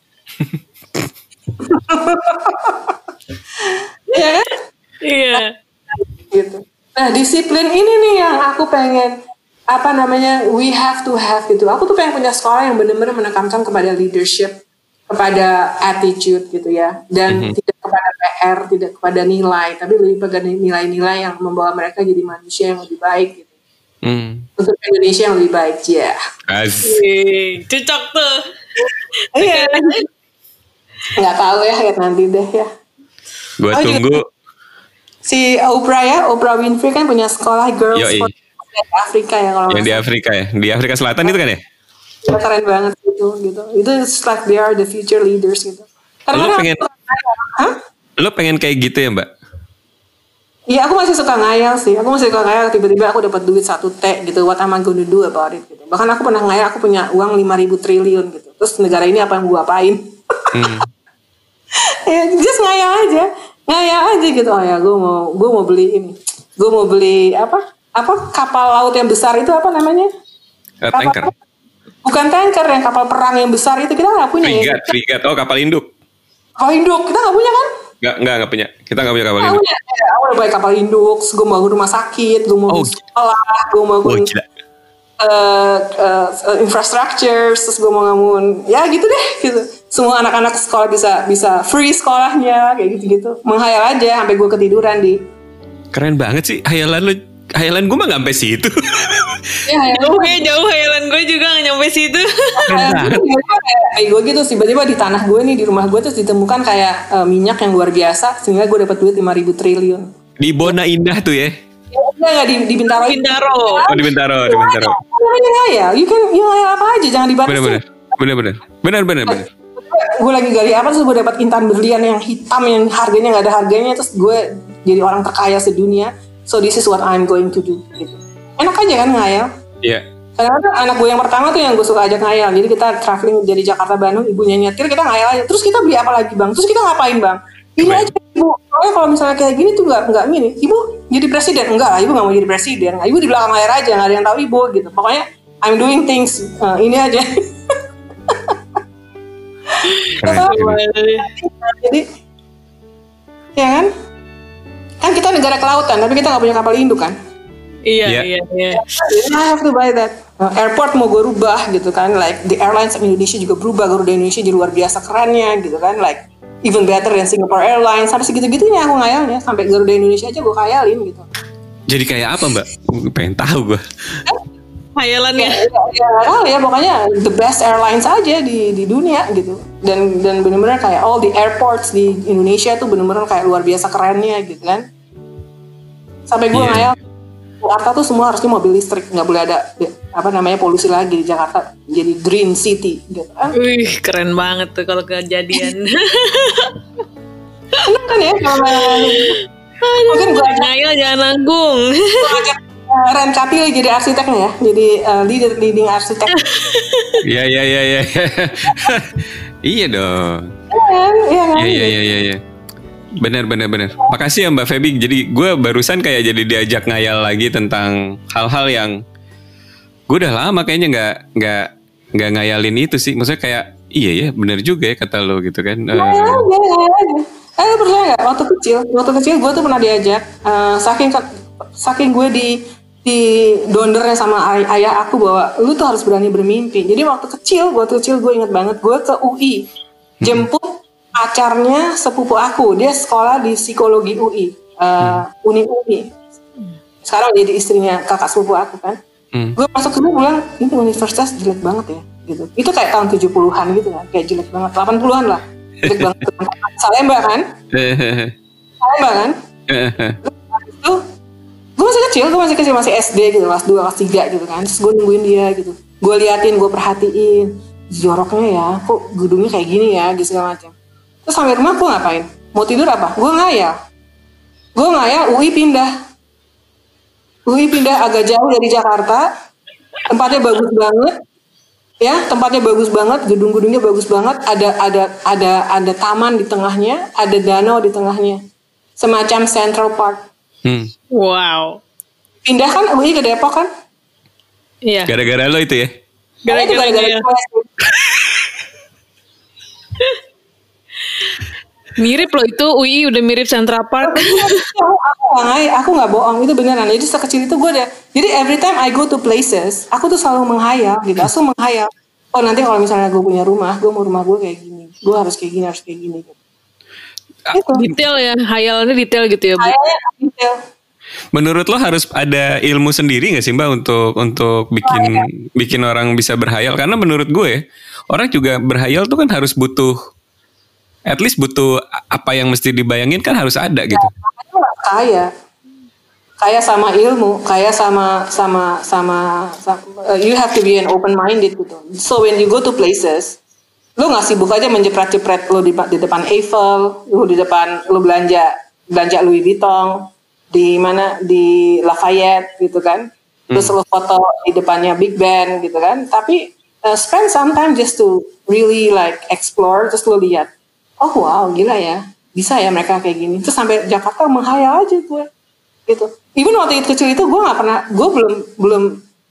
Iya kan? Iya. Gitu. Nah disiplin ini nih yang aku pengen apa namanya we have to have gitu. Aku tuh pengen punya sekolah yang benar-benar menekankan kepada leadership kepada attitude gitu ya dan mm-hmm. tidak kepada PR tidak kepada nilai tapi lebih pada nilai-nilai yang membawa mereka jadi manusia yang lebih baik gitu mm. untuk Indonesia yang lebih baik ya Asik. cocok tuh iya nggak tahu ya lihat nanti deh ya gua oh, tunggu juga, si Oprah ya Oprah Winfrey kan punya sekolah girls Yoi. di Afrika ya kalau yang di Afrika ya? Di Afrika Selatan itu kan ya? Keren banget gitu gitu. Itu like they are the future leaders gitu. Karena lo pengen huh? lo pengen kayak gitu ya mbak? Iya aku masih suka ngayal sih. Aku masih suka ngayal Tiba-tiba aku dapat duit satu T gitu What am I gonna do about it gitu. Bahkan aku pernah ngayal Aku punya uang 5000 triliun gitu. Terus negara ini apa yang gue apain? Hmm. ya just ngayal aja Ngayal aja gitu Oh ya gue mau Gue mau beli ini Gue mau beli apa Apa kapal laut yang besar itu apa namanya uh, Tanker Bukan tanker yang kapal perang yang besar itu kita nggak punya. Frigat, ya. frigat. Oh kapal induk. Kapal induk kita nggak punya kan? Nggak, nggak, nggak punya. Kita nggak punya kapal induk. Punya. Ya, aku udah banyak kapal induk. Gue mau rumah sakit, gue mau oh. sekolah, gue mau oh, gila. Uh, uh, infrastructure, terus gue mau ngamun, ya gitu deh, gitu. Semua anak-anak sekolah bisa bisa free sekolahnya, kayak gitu-gitu. Menghayal aja sampai gue ketiduran di. Keren banget sih hayalan lu hayalan gue mah gak sampai situ. Ya, jauh ya jauh hayalan gue juga gak nyampe situ. kayak gue gitu sih, tiba-tiba di tanah gue nih di rumah gue terus ditemukan kayak uh, minyak yang luar biasa sehingga gue dapat duit lima ribu triliun. Di Bona Indah tuh ya? Ya enggak di, di Bintaro. Bintaro. Oh di Bintaro, di Bintaro. Ya, you can you apa aja jangan dibatasi. Bener bener, bener bener, bener bener bener. Gue lagi gali apa terus gue dapat intan berlian yang hitam yang harganya nggak ada harganya terus gue jadi orang terkaya sedunia so this is what I'm going to do gitu enak aja kan ngayal iya yeah. Kadang-kadang anak gue yang pertama tuh yang gue suka ajak ngayal. Jadi kita traveling dari Jakarta Bandung, ibunya nyetir, kita ngayal aja. Terus kita beli apa lagi bang? Terus kita ngapain bang? Ini aja ibu. Soalnya kalau misalnya kayak gini tuh nggak nggak gini. Ibu jadi presiden enggak lah. Ibu nggak mau jadi presiden. Ibu di belakang layar aja, nggak ada yang tahu ibu gitu. Pokoknya I'm doing things uh, ini aja. jadi ya kan? kan kita negara kelautan tapi kita nggak punya kapal induk kan iya yeah. iya iya. I have to buy that. Uh, airport mau gue rubah gitu kan like the airlines of Indonesia juga berubah Garuda Indonesia jadi luar biasa kerennya gitu kan like even better than Singapore Airlines sampai segitu-gitunya aku ngayalnya. Sampai Garuda Indonesia aja gue khayalin gitu. Jadi kayak apa mbak? Pengen tahu gue hayalannya ya, ya, ya, ya pokoknya the best airlines aja di di dunia gitu. Dan dan benar-benar kayak all the airports di Indonesia tuh benar-benar kayak luar biasa kerennya gitu kan. Sampai gue yeah. ngayal Jakarta tuh semua harusnya mobil listrik nggak boleh ada apa namanya polusi lagi di Jakarta jadi green city gitu kan. Wih keren banget tuh kalau kejadian. Senang kan ya kalau mungkin gue ajak ngayal jangan nanggung. gue ajak uh, Ren Kapil jadi arsiteknya ya jadi uh, leader leading arsitek. Iya iya iya iya. Iya dong. Iya kan? Iya iya iya iya iya Bener bener bener. Makasih ya Mbak Feby. Jadi gue barusan kayak jadi diajak ngayal lagi tentang hal-hal yang gue udah lama kayaknya nggak nggak nggak ngayalin itu sih. Maksudnya kayak iya ya bener juga ya kata lo gitu kan. Nah, uh, ya, Eh percaya gak? Waktu kecil, waktu kecil gue tuh pernah diajak. Uh, saking saking gue di di dondernya sama ay ayah aku bahwa lu tuh harus berani bermimpi. Jadi waktu kecil, waktu kecil gue inget banget gue ke UI jemput pacarnya sepupu aku. Dia sekolah di psikologi UI, uh, eh, Uni UI. Sekarang jadi istrinya kakak sepupu aku kan. Hmm. Gue masuk ke bilang ini universitas jelek banget ya gitu. Itu kayak tahun 70-an gitu kan, kayak jelek banget. 80-an lah. Jelek banget. Salemba kan? Salemba kan? itu gue masih kecil, gue masih kecil masih SD gitu, kelas 2, kelas 3 gitu kan. Terus gue nungguin dia gitu. Gue liatin, gue perhatiin. Joroknya ya, kok gedungnya kayak gini ya, gitu segala macam. Terus sampai rumah gue ngapain? Mau tidur apa? Gue ngayal. Gue ngayal UI pindah. UI pindah agak jauh dari Jakarta. Tempatnya bagus banget ya tempatnya bagus banget gedung-gedungnya bagus banget ada ada ada ada taman di tengahnya ada danau di tengahnya semacam Central Park hmm. wow pindah kan UI ke Depok kan iya gara-gara lo itu ya gara-gara ya. Mirip loh itu UI udah mirip Central Park. aku nggak aku nggak bohong itu beneran. Jadi sekecil itu gue deh. Jadi every time I go to places, aku tuh selalu menghayal gitu. Aku menghayal. Oh nanti kalau misalnya gue punya rumah, gue mau rumah gue kayak gini. Gue harus kayak gini, harus kayak gini. Gitu. Gitu. Detail ya, hayalannya detail gitu ya. Bu. Hayalnya detail. Menurut lo harus ada ilmu sendiri gak sih mbak untuk untuk bikin oh, iya. bikin orang bisa berhayal? Karena menurut gue orang juga berhayal tuh kan harus butuh at least butuh apa yang mesti dibayangin kan harus ada gitu. Kaya, kaya sama ilmu, kaya sama sama sama, sama uh, you have to be an open minded gitu. So when you go to places, lu nggak sibuk aja menjepret-jepret lu di, di depan Eiffel, lu di depan lu belanja belanja Louis Vuitton di mana di Lafayette gitu kan. Terus hmm. lu foto di depannya Big Ben gitu kan. Tapi uh, spend some time just to really like explore, terus lu lihat oh wow gila ya. Bisa ya mereka kayak gini. Terus sampai Jakarta menghayal aja gue. Gitu. Even waktu itu kecil itu gue nggak pernah gue belum belum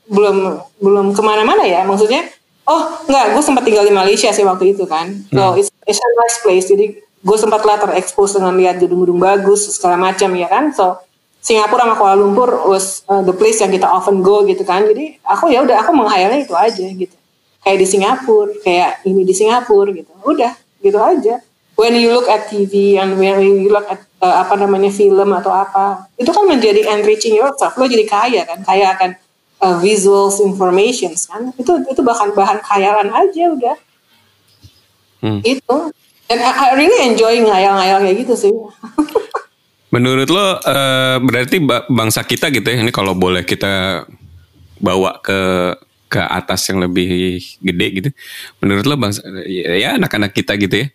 belum belum ke mana-mana ya. Maksudnya oh nggak gue sempat tinggal di Malaysia sih waktu itu kan. So hmm. it's, it's a nice place. Jadi gue sempat lah terekspos dengan lihat gedung-gedung bagus segala macam ya kan? So Singapura sama Kuala Lumpur was uh, the place yang kita often go gitu kan. Jadi aku ya udah aku menghayalnya itu aja gitu. Kayak di Singapura kayak ini di Singapura gitu. Udah gitu aja when you look at TV and when you look at uh, apa namanya film atau apa itu kan menjadi enriching yourself. Lo jadi kaya kan kaya akan uh, visuals informations kan. Itu itu bahkan bahan khayalan aja udah. Hmm. itu. Dan I, I really enjoy ngayal-ngayal kayak gitu sih. Menurut lo uh, berarti bangsa kita gitu ya ini kalau boleh kita bawa ke ke atas yang lebih gede gitu menurut lo bangsa ya anak-anak kita gitu ya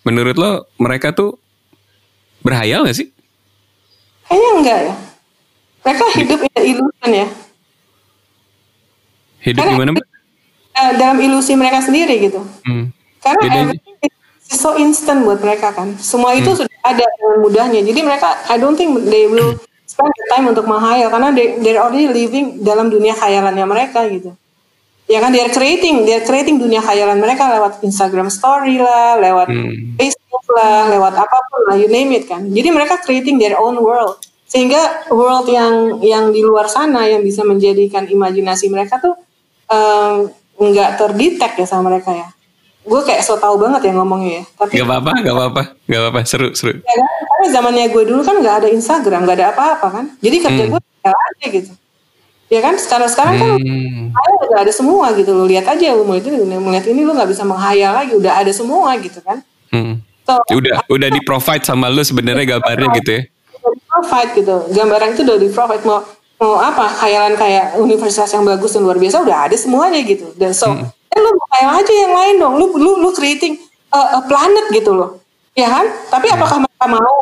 Menurut lo mereka tuh berhayal gak sih? Kayaknya enggak ya. Mereka hidup in illusion ya. Hidup Karena, gimana? Uh, dalam ilusi mereka sendiri gitu. Hmm. Karena everything is so instant buat mereka kan. Semua itu hmm. sudah ada dengan mudahnya. Jadi mereka, I don't think they will spend the time untuk menghayal karena they, they're already living dalam dunia khayalannya mereka gitu ya kan dia creating dia creating dunia khayalan mereka lewat Instagram Story lah lewat hmm. Facebook lah lewat apa pun lah you name it kan. Jadi mereka creating their own world. Sehingga world yang yang di luar sana yang bisa menjadikan imajinasi mereka tuh nggak um, terdetek ya sama mereka ya. Gue kayak so tau banget ya ngomongnya ya. Tapi gak apa-apa gak apa-apa gak apa-apa. Seru seru. Ya kan? karena zamannya gue dulu kan nggak ada Instagram nggak ada apa-apa kan. Jadi kerja hmm. gue aja gitu ya kan? Sekarang sekarang kan hmm. udah ada semua gitu lo lihat aja lo itu melihat ini lo nggak bisa menghayal lagi. Udah ada semua gitu kan? Hmm. so, udah udah di provide sama lo sebenarnya gambarnya gitu ya? Udah di provide gitu. Gambaran itu udah di provide mau mau apa? Khayalan kayak universitas yang bagus dan luar biasa udah ada semuanya gitu. Dan so hmm. eh, lo khayal aja yang lain dong. Lo lu lu creating a, a planet gitu loh. Ya kan? Tapi hmm. apakah mereka mau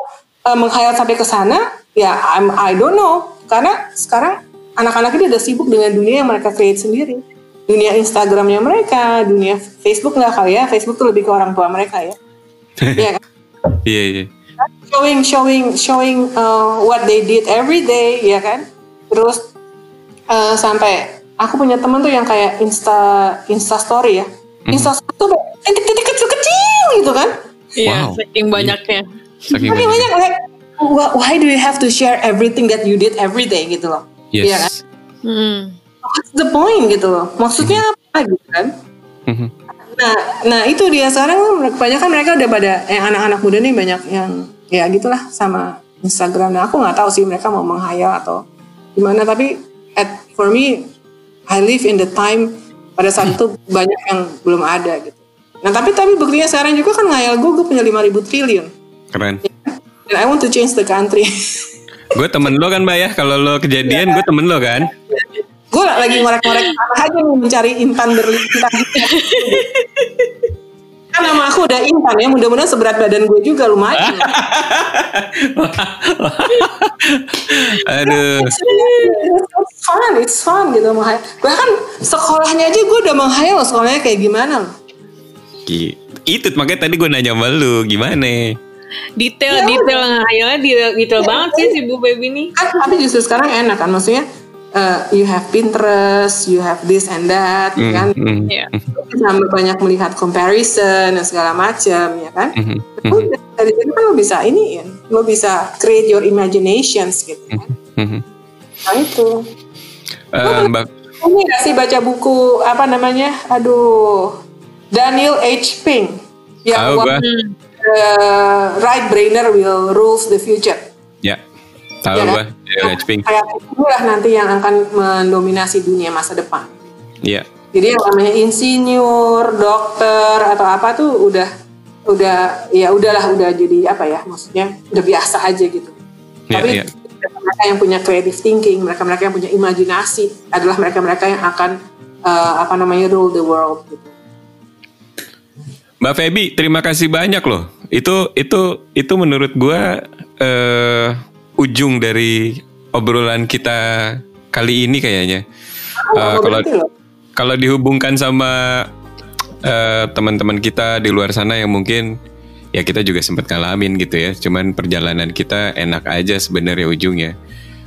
uh, menghayal sampai ke sana? Ya I'm, I don't know. Karena sekarang anak-anak ini udah sibuk dengan dunia yang mereka create sendiri. Dunia Instagramnya mereka dunia Facebook nggak kali ya. Facebook tuh lebih ke orang tua mereka ya. Iya kan? Iya iya. Showing showing showing uh, what they did every day ya kan? Terus uh, sampai aku punya temen tuh yang kayak insta insta story ya. Mhm. insta story tuh yang kecil kecil kecil gitu kan? Iya, Wow. saking banyaknya. Saking banyak. banyak like wh- why do you have to share everything that you did every day gitu loh Iya kan Yes. Hmm. what's the point gitu loh maksudnya apa gitu kan Mhm. Nah, nah itu dia sekarang kebanyakan mereka udah pada yang anak-anak muda nih banyak yang ya gitulah sama Instagram. Nah aku nggak tahu sih mereka mau menghayal atau gimana. Tapi at for me, I live in the time pada saat itu banyak yang belum ada gitu. Nah tapi tapi buktinya sekarang juga kan ngayal gue gue punya 5000 triliun. Keren. Dan I want to change the country. Gue temen lo kan mbak ya. Kalau lo kejadian gue temen lo kan. gue lagi ngorek-ngorek aja nih mencari intan berlimpah. kan nama aku udah intan ya, mudah-mudahan seberat badan gue juga lumayan. Aduh. it's fun, it's fun gitu menghayal. Bahkan sekolahnya aja gue udah menghayal sekolahnya kayak gimana loh. Itu makanya tadi gue nanya sama lu gimana. Detail, detail ngayalnya detail, detail banget sih si Bu Baby ini. Kan, tapi justru sekarang enak kan, maksudnya uh, you have Pinterest, you have this and that, Hmm, kan. Iya. Sama banyak melihat comparison dan segala macam, ya kan. hmm, hmm, Udah, dari situ kan lo bisa ini, lo bisa create your imaginations gitu kan. hmm. Nah itu. Eh, Mbak Ini gak sih baca buku apa namanya? Aduh, Daniel H. Pink yang. What the right brainer will rules the future. Ya. Tahu Ya gue. kan? Ya, Pink. Kayak itulah nanti yang akan mendominasi dunia masa depan. Iya. Jadi yang namanya insinyur, dokter atau apa tuh udah udah ya udahlah udah jadi apa ya maksudnya udah biasa aja gitu. Iya, Tapi iya. mereka yang punya creative thinking, mereka-mereka yang punya imajinasi adalah mereka-mereka yang akan eh, apa namanya rule the world gitu. Mbak Feby, terima kasih banyak loh. Itu itu itu menurut gua eh ujung dari obrolan kita kali ini kayaknya. Aku Eh, nggak mau kalau loh. kalau dihubungkan sama eh, teman-teman kita di luar sana yang mungkin ya kita juga sempat ngalamin gitu ya. Cuman perjalanan kita enak aja sebenarnya ujungnya.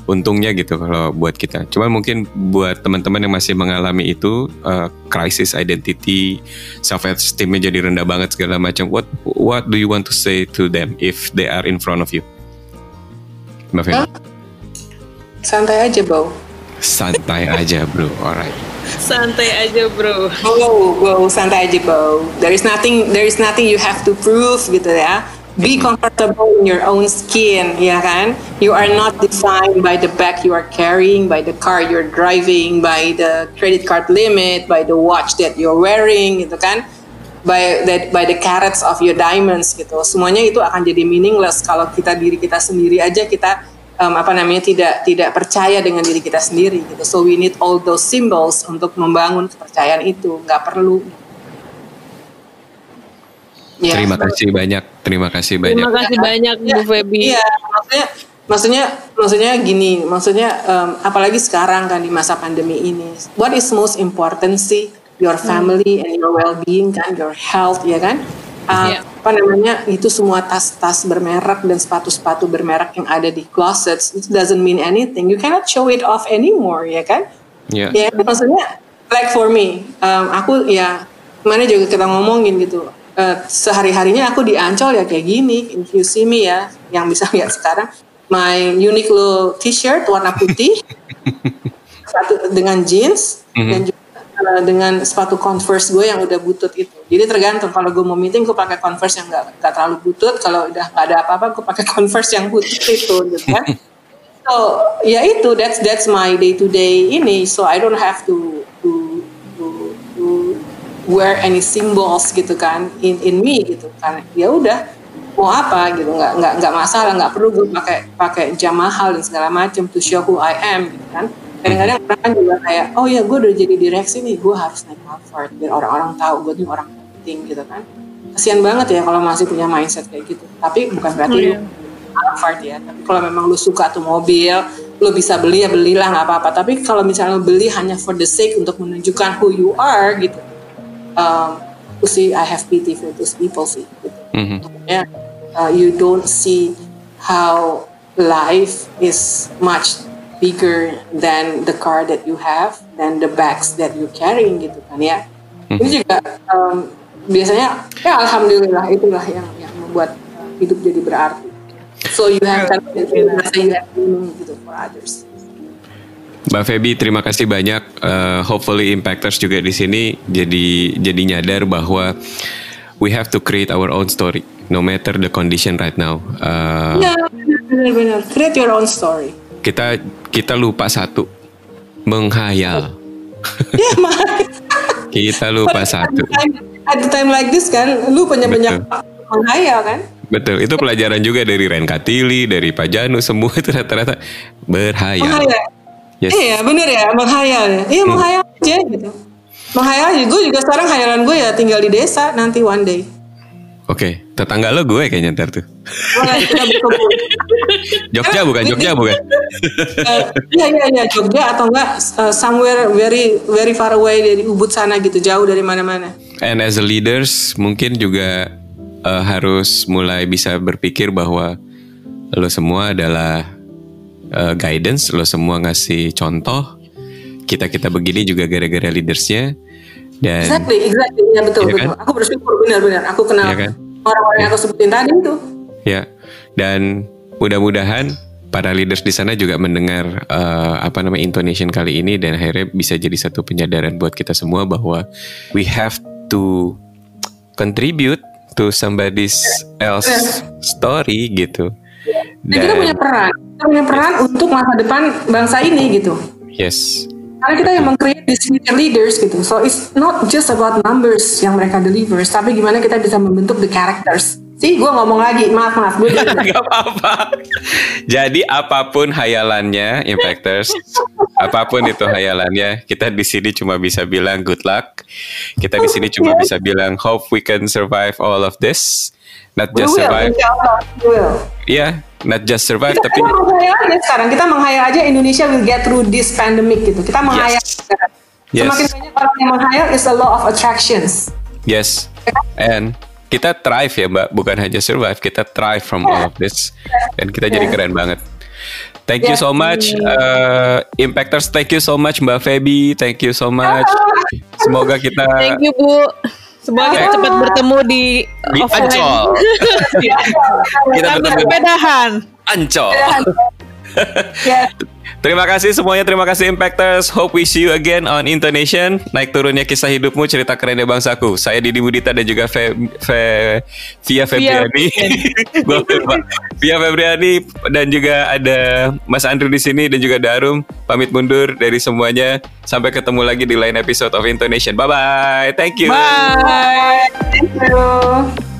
Untungnya gitu kalau buat kita. Cuman mungkin buat teman-teman yang masih mengalami itu eh, crisis identity, self esteemnya jadi rendah banget segala macam. What what do you want to say to them if they are in front of you? Mbak Feby? Hah? Santai aja, Bau. Santai aja bro, alright. Santai aja bro. Bau, bau, santai aja, Bau. There is nothing, there is nothing you have to prove gitu ya. Be comfortable in your own skin, ya kan? You are not defined by the bag you are carrying, by the car you're driving, by the credit card limit, by the watch that you're wearing, gitu kan? By the by the carats of your diamonds, gitu. Semuanya itu akan jadi meaningless kalau kita diri kita sendiri aja kita um, apa namanya tidak tidak percaya dengan diri kita sendiri, gitu. So we need all those symbols untuk membangun kepercayaan itu. Nggak perlu. Ya. Terima kasih banyak, terima kasih banyak. Terima kasih banyak Bu Feby. Iya, maksudnya maksudnya maksudnya gini, maksudnya em, apalagi sekarang kan di masa pandemi ini, what is most important sih your family and your well-being kan, your health ya kan? Uh, Iya. Apa namanya itu semua tas-tas bermerek dan sepatu-sepatu bermerek yang ada di closets it doesn't mean anything. You cannot show it off anymore ya kan? Ya, Ya maksudnya like for me, um, aku ya mana juga kita ngomongin gitu. Uh, sehari harinya aku di Ancol ya kayak gini. If you see me ya, yang bisa lihat sekarang, my Uniqlo t-shirt warna putih, satu dengan jeans dan juga uh, dengan sepatu Converse gue yang udah butut itu. Jadi tergantung kalau gue mau meeting gue pakai Converse yang nggak nggak terlalu butut. Kalau udah nggak ada apa-apa gue pakai Converse yang butut itu, gitu kan. So ya itu that's that's my day to day ini. So I don't have to wear any symbols gitu kan in in me gitu kan. Ya udah mau apa gitu nggak nggak nggak masalah nggak perlu gue pakai pakai jam mahal dan segala macam to show who I am gitu kan. Kadang-kadang orang kan juga kayak oh ya gue udah jadi direksi nih gue harus naik Harvard biar orang-orang tahu gue nih orang penting gitu kan. Kasian banget ya kalau masih punya mindset kayak gitu. Tapi bukan berarti Oh, iya. Alphard ya. Tapi kalau memang lu suka tuh mobil, lu bisa beli ya belilah nggak apa-apa. Tapi kalau misalnya lu beli hanya for the sake untuk menunjukkan who you are gitu, um, aku sih I have pity for those people sih. Gitu. Mhm. Ya, uh, you don't see how life is much bigger than the car that you have, than the bags that you carrying gitu kan ya. Hmm. Ini juga um, biasanya ya alhamdulillah itulah yang yang membuat uh, hidup jadi berarti. So you have that you have meaning gitu for others. Mbak Feby, terima kasih banyak. Uh, hopefully impactors juga di sini jadi jadi nyadar bahwa we have to create our own story, no matter the condition right now. Uh, ya, benar-benar. Create your own story. Kita kita lupa satu, menghayal. Ya, kita lupa satu. At the time like this kan, lu punya banyak menghayal kan? Betul, itu pelajaran juga dari Ren Katili, dari Pak Janu, semua itu rata-rata berhayal. Menghayal Yes. Iya bener ya menghayal ya. Iya hmm. menghayal aja gitu. Menghayal aja. Gue juga sekarang hayalan gue ya tinggal di desa nanti one day. Oke, okay. tetangga lo gue kayaknya ntar tuh. Jogja bukan Jogja bukan? Eh, iya iya iya Jogja atau enggak uh, somewhere very very far away dari Ubud sana gitu jauh dari mana-mana. And as a leaders mungkin juga uh, harus mulai bisa berpikir bahwa lo semua adalah uh, guidance, lo semua ngasih contoh. Kita kita begini juga gara-gara leadersnya. Dan, exactly, exactly, ya betul, ya betul. Kan? Aku bersyukur benar-benar. Aku kenal ya kan? orang-orang ya. yang aku sebutin tadi itu. Ya, dan mudah-mudahan para leaders di sana juga mendengar uh, apa namanya intonation kali ini dan akhirnya bisa jadi satu penyadaran buat kita semua bahwa we have to contribute to somebody's else story gitu. Dan, dan kita punya peran, kita punya peran yes. untuk masa depan bangsa ini gitu. Yes. Karena kita yang meng-create these future leaders gitu. So it's not just about numbers yang mereka delivers, tapi gimana kita bisa membentuk the characters. Sih, gue ngomong lagi, maaf maaf, gue gak apa-apa. Jadi apa pun hayalannya, impactors, apa pun itu hayalannya, kita di sini cuma bisa bilang good luck. Kita di sini cuma bisa bilang hope we can survive all of this not just will, survive. Iya, yeah, not just survive kita, tapi kita menghayal aja sekarang. Kita menghayal aja Indonesia will get through this pandemic gitu. Kita menghayal. Yes. Yes. Semakin banyak orang yang menghayal is a law of attractions. Yes. And kita thrive ya Mbak, bukan hanya survive, kita thrive from yeah. all of this. Dan kita yeah. jadi keren banget. Thank you so much, uh, Impactors. Thank you so much, Mbak Feby. Thank you so much. Semoga kita. Thank you Bu. Semoga kita cepat bertemu di, di Ancol. kita bertemu. Ancol. Terima kasih semuanya, terima kasih Impactors. Hope we see you again on Intonation. Naik turunnya kisah hidupmu, cerita kerennya bangsaku. Saya Didi Budita dan juga Fe, Fe, Via Febriani. Via Febriani dan juga ada Mas Andrew di sini dan juga Darum. Pamit mundur dari semuanya. Sampai ketemu lagi di lain episode of Intonation. Bye bye. Thank you. Bye. Thank you.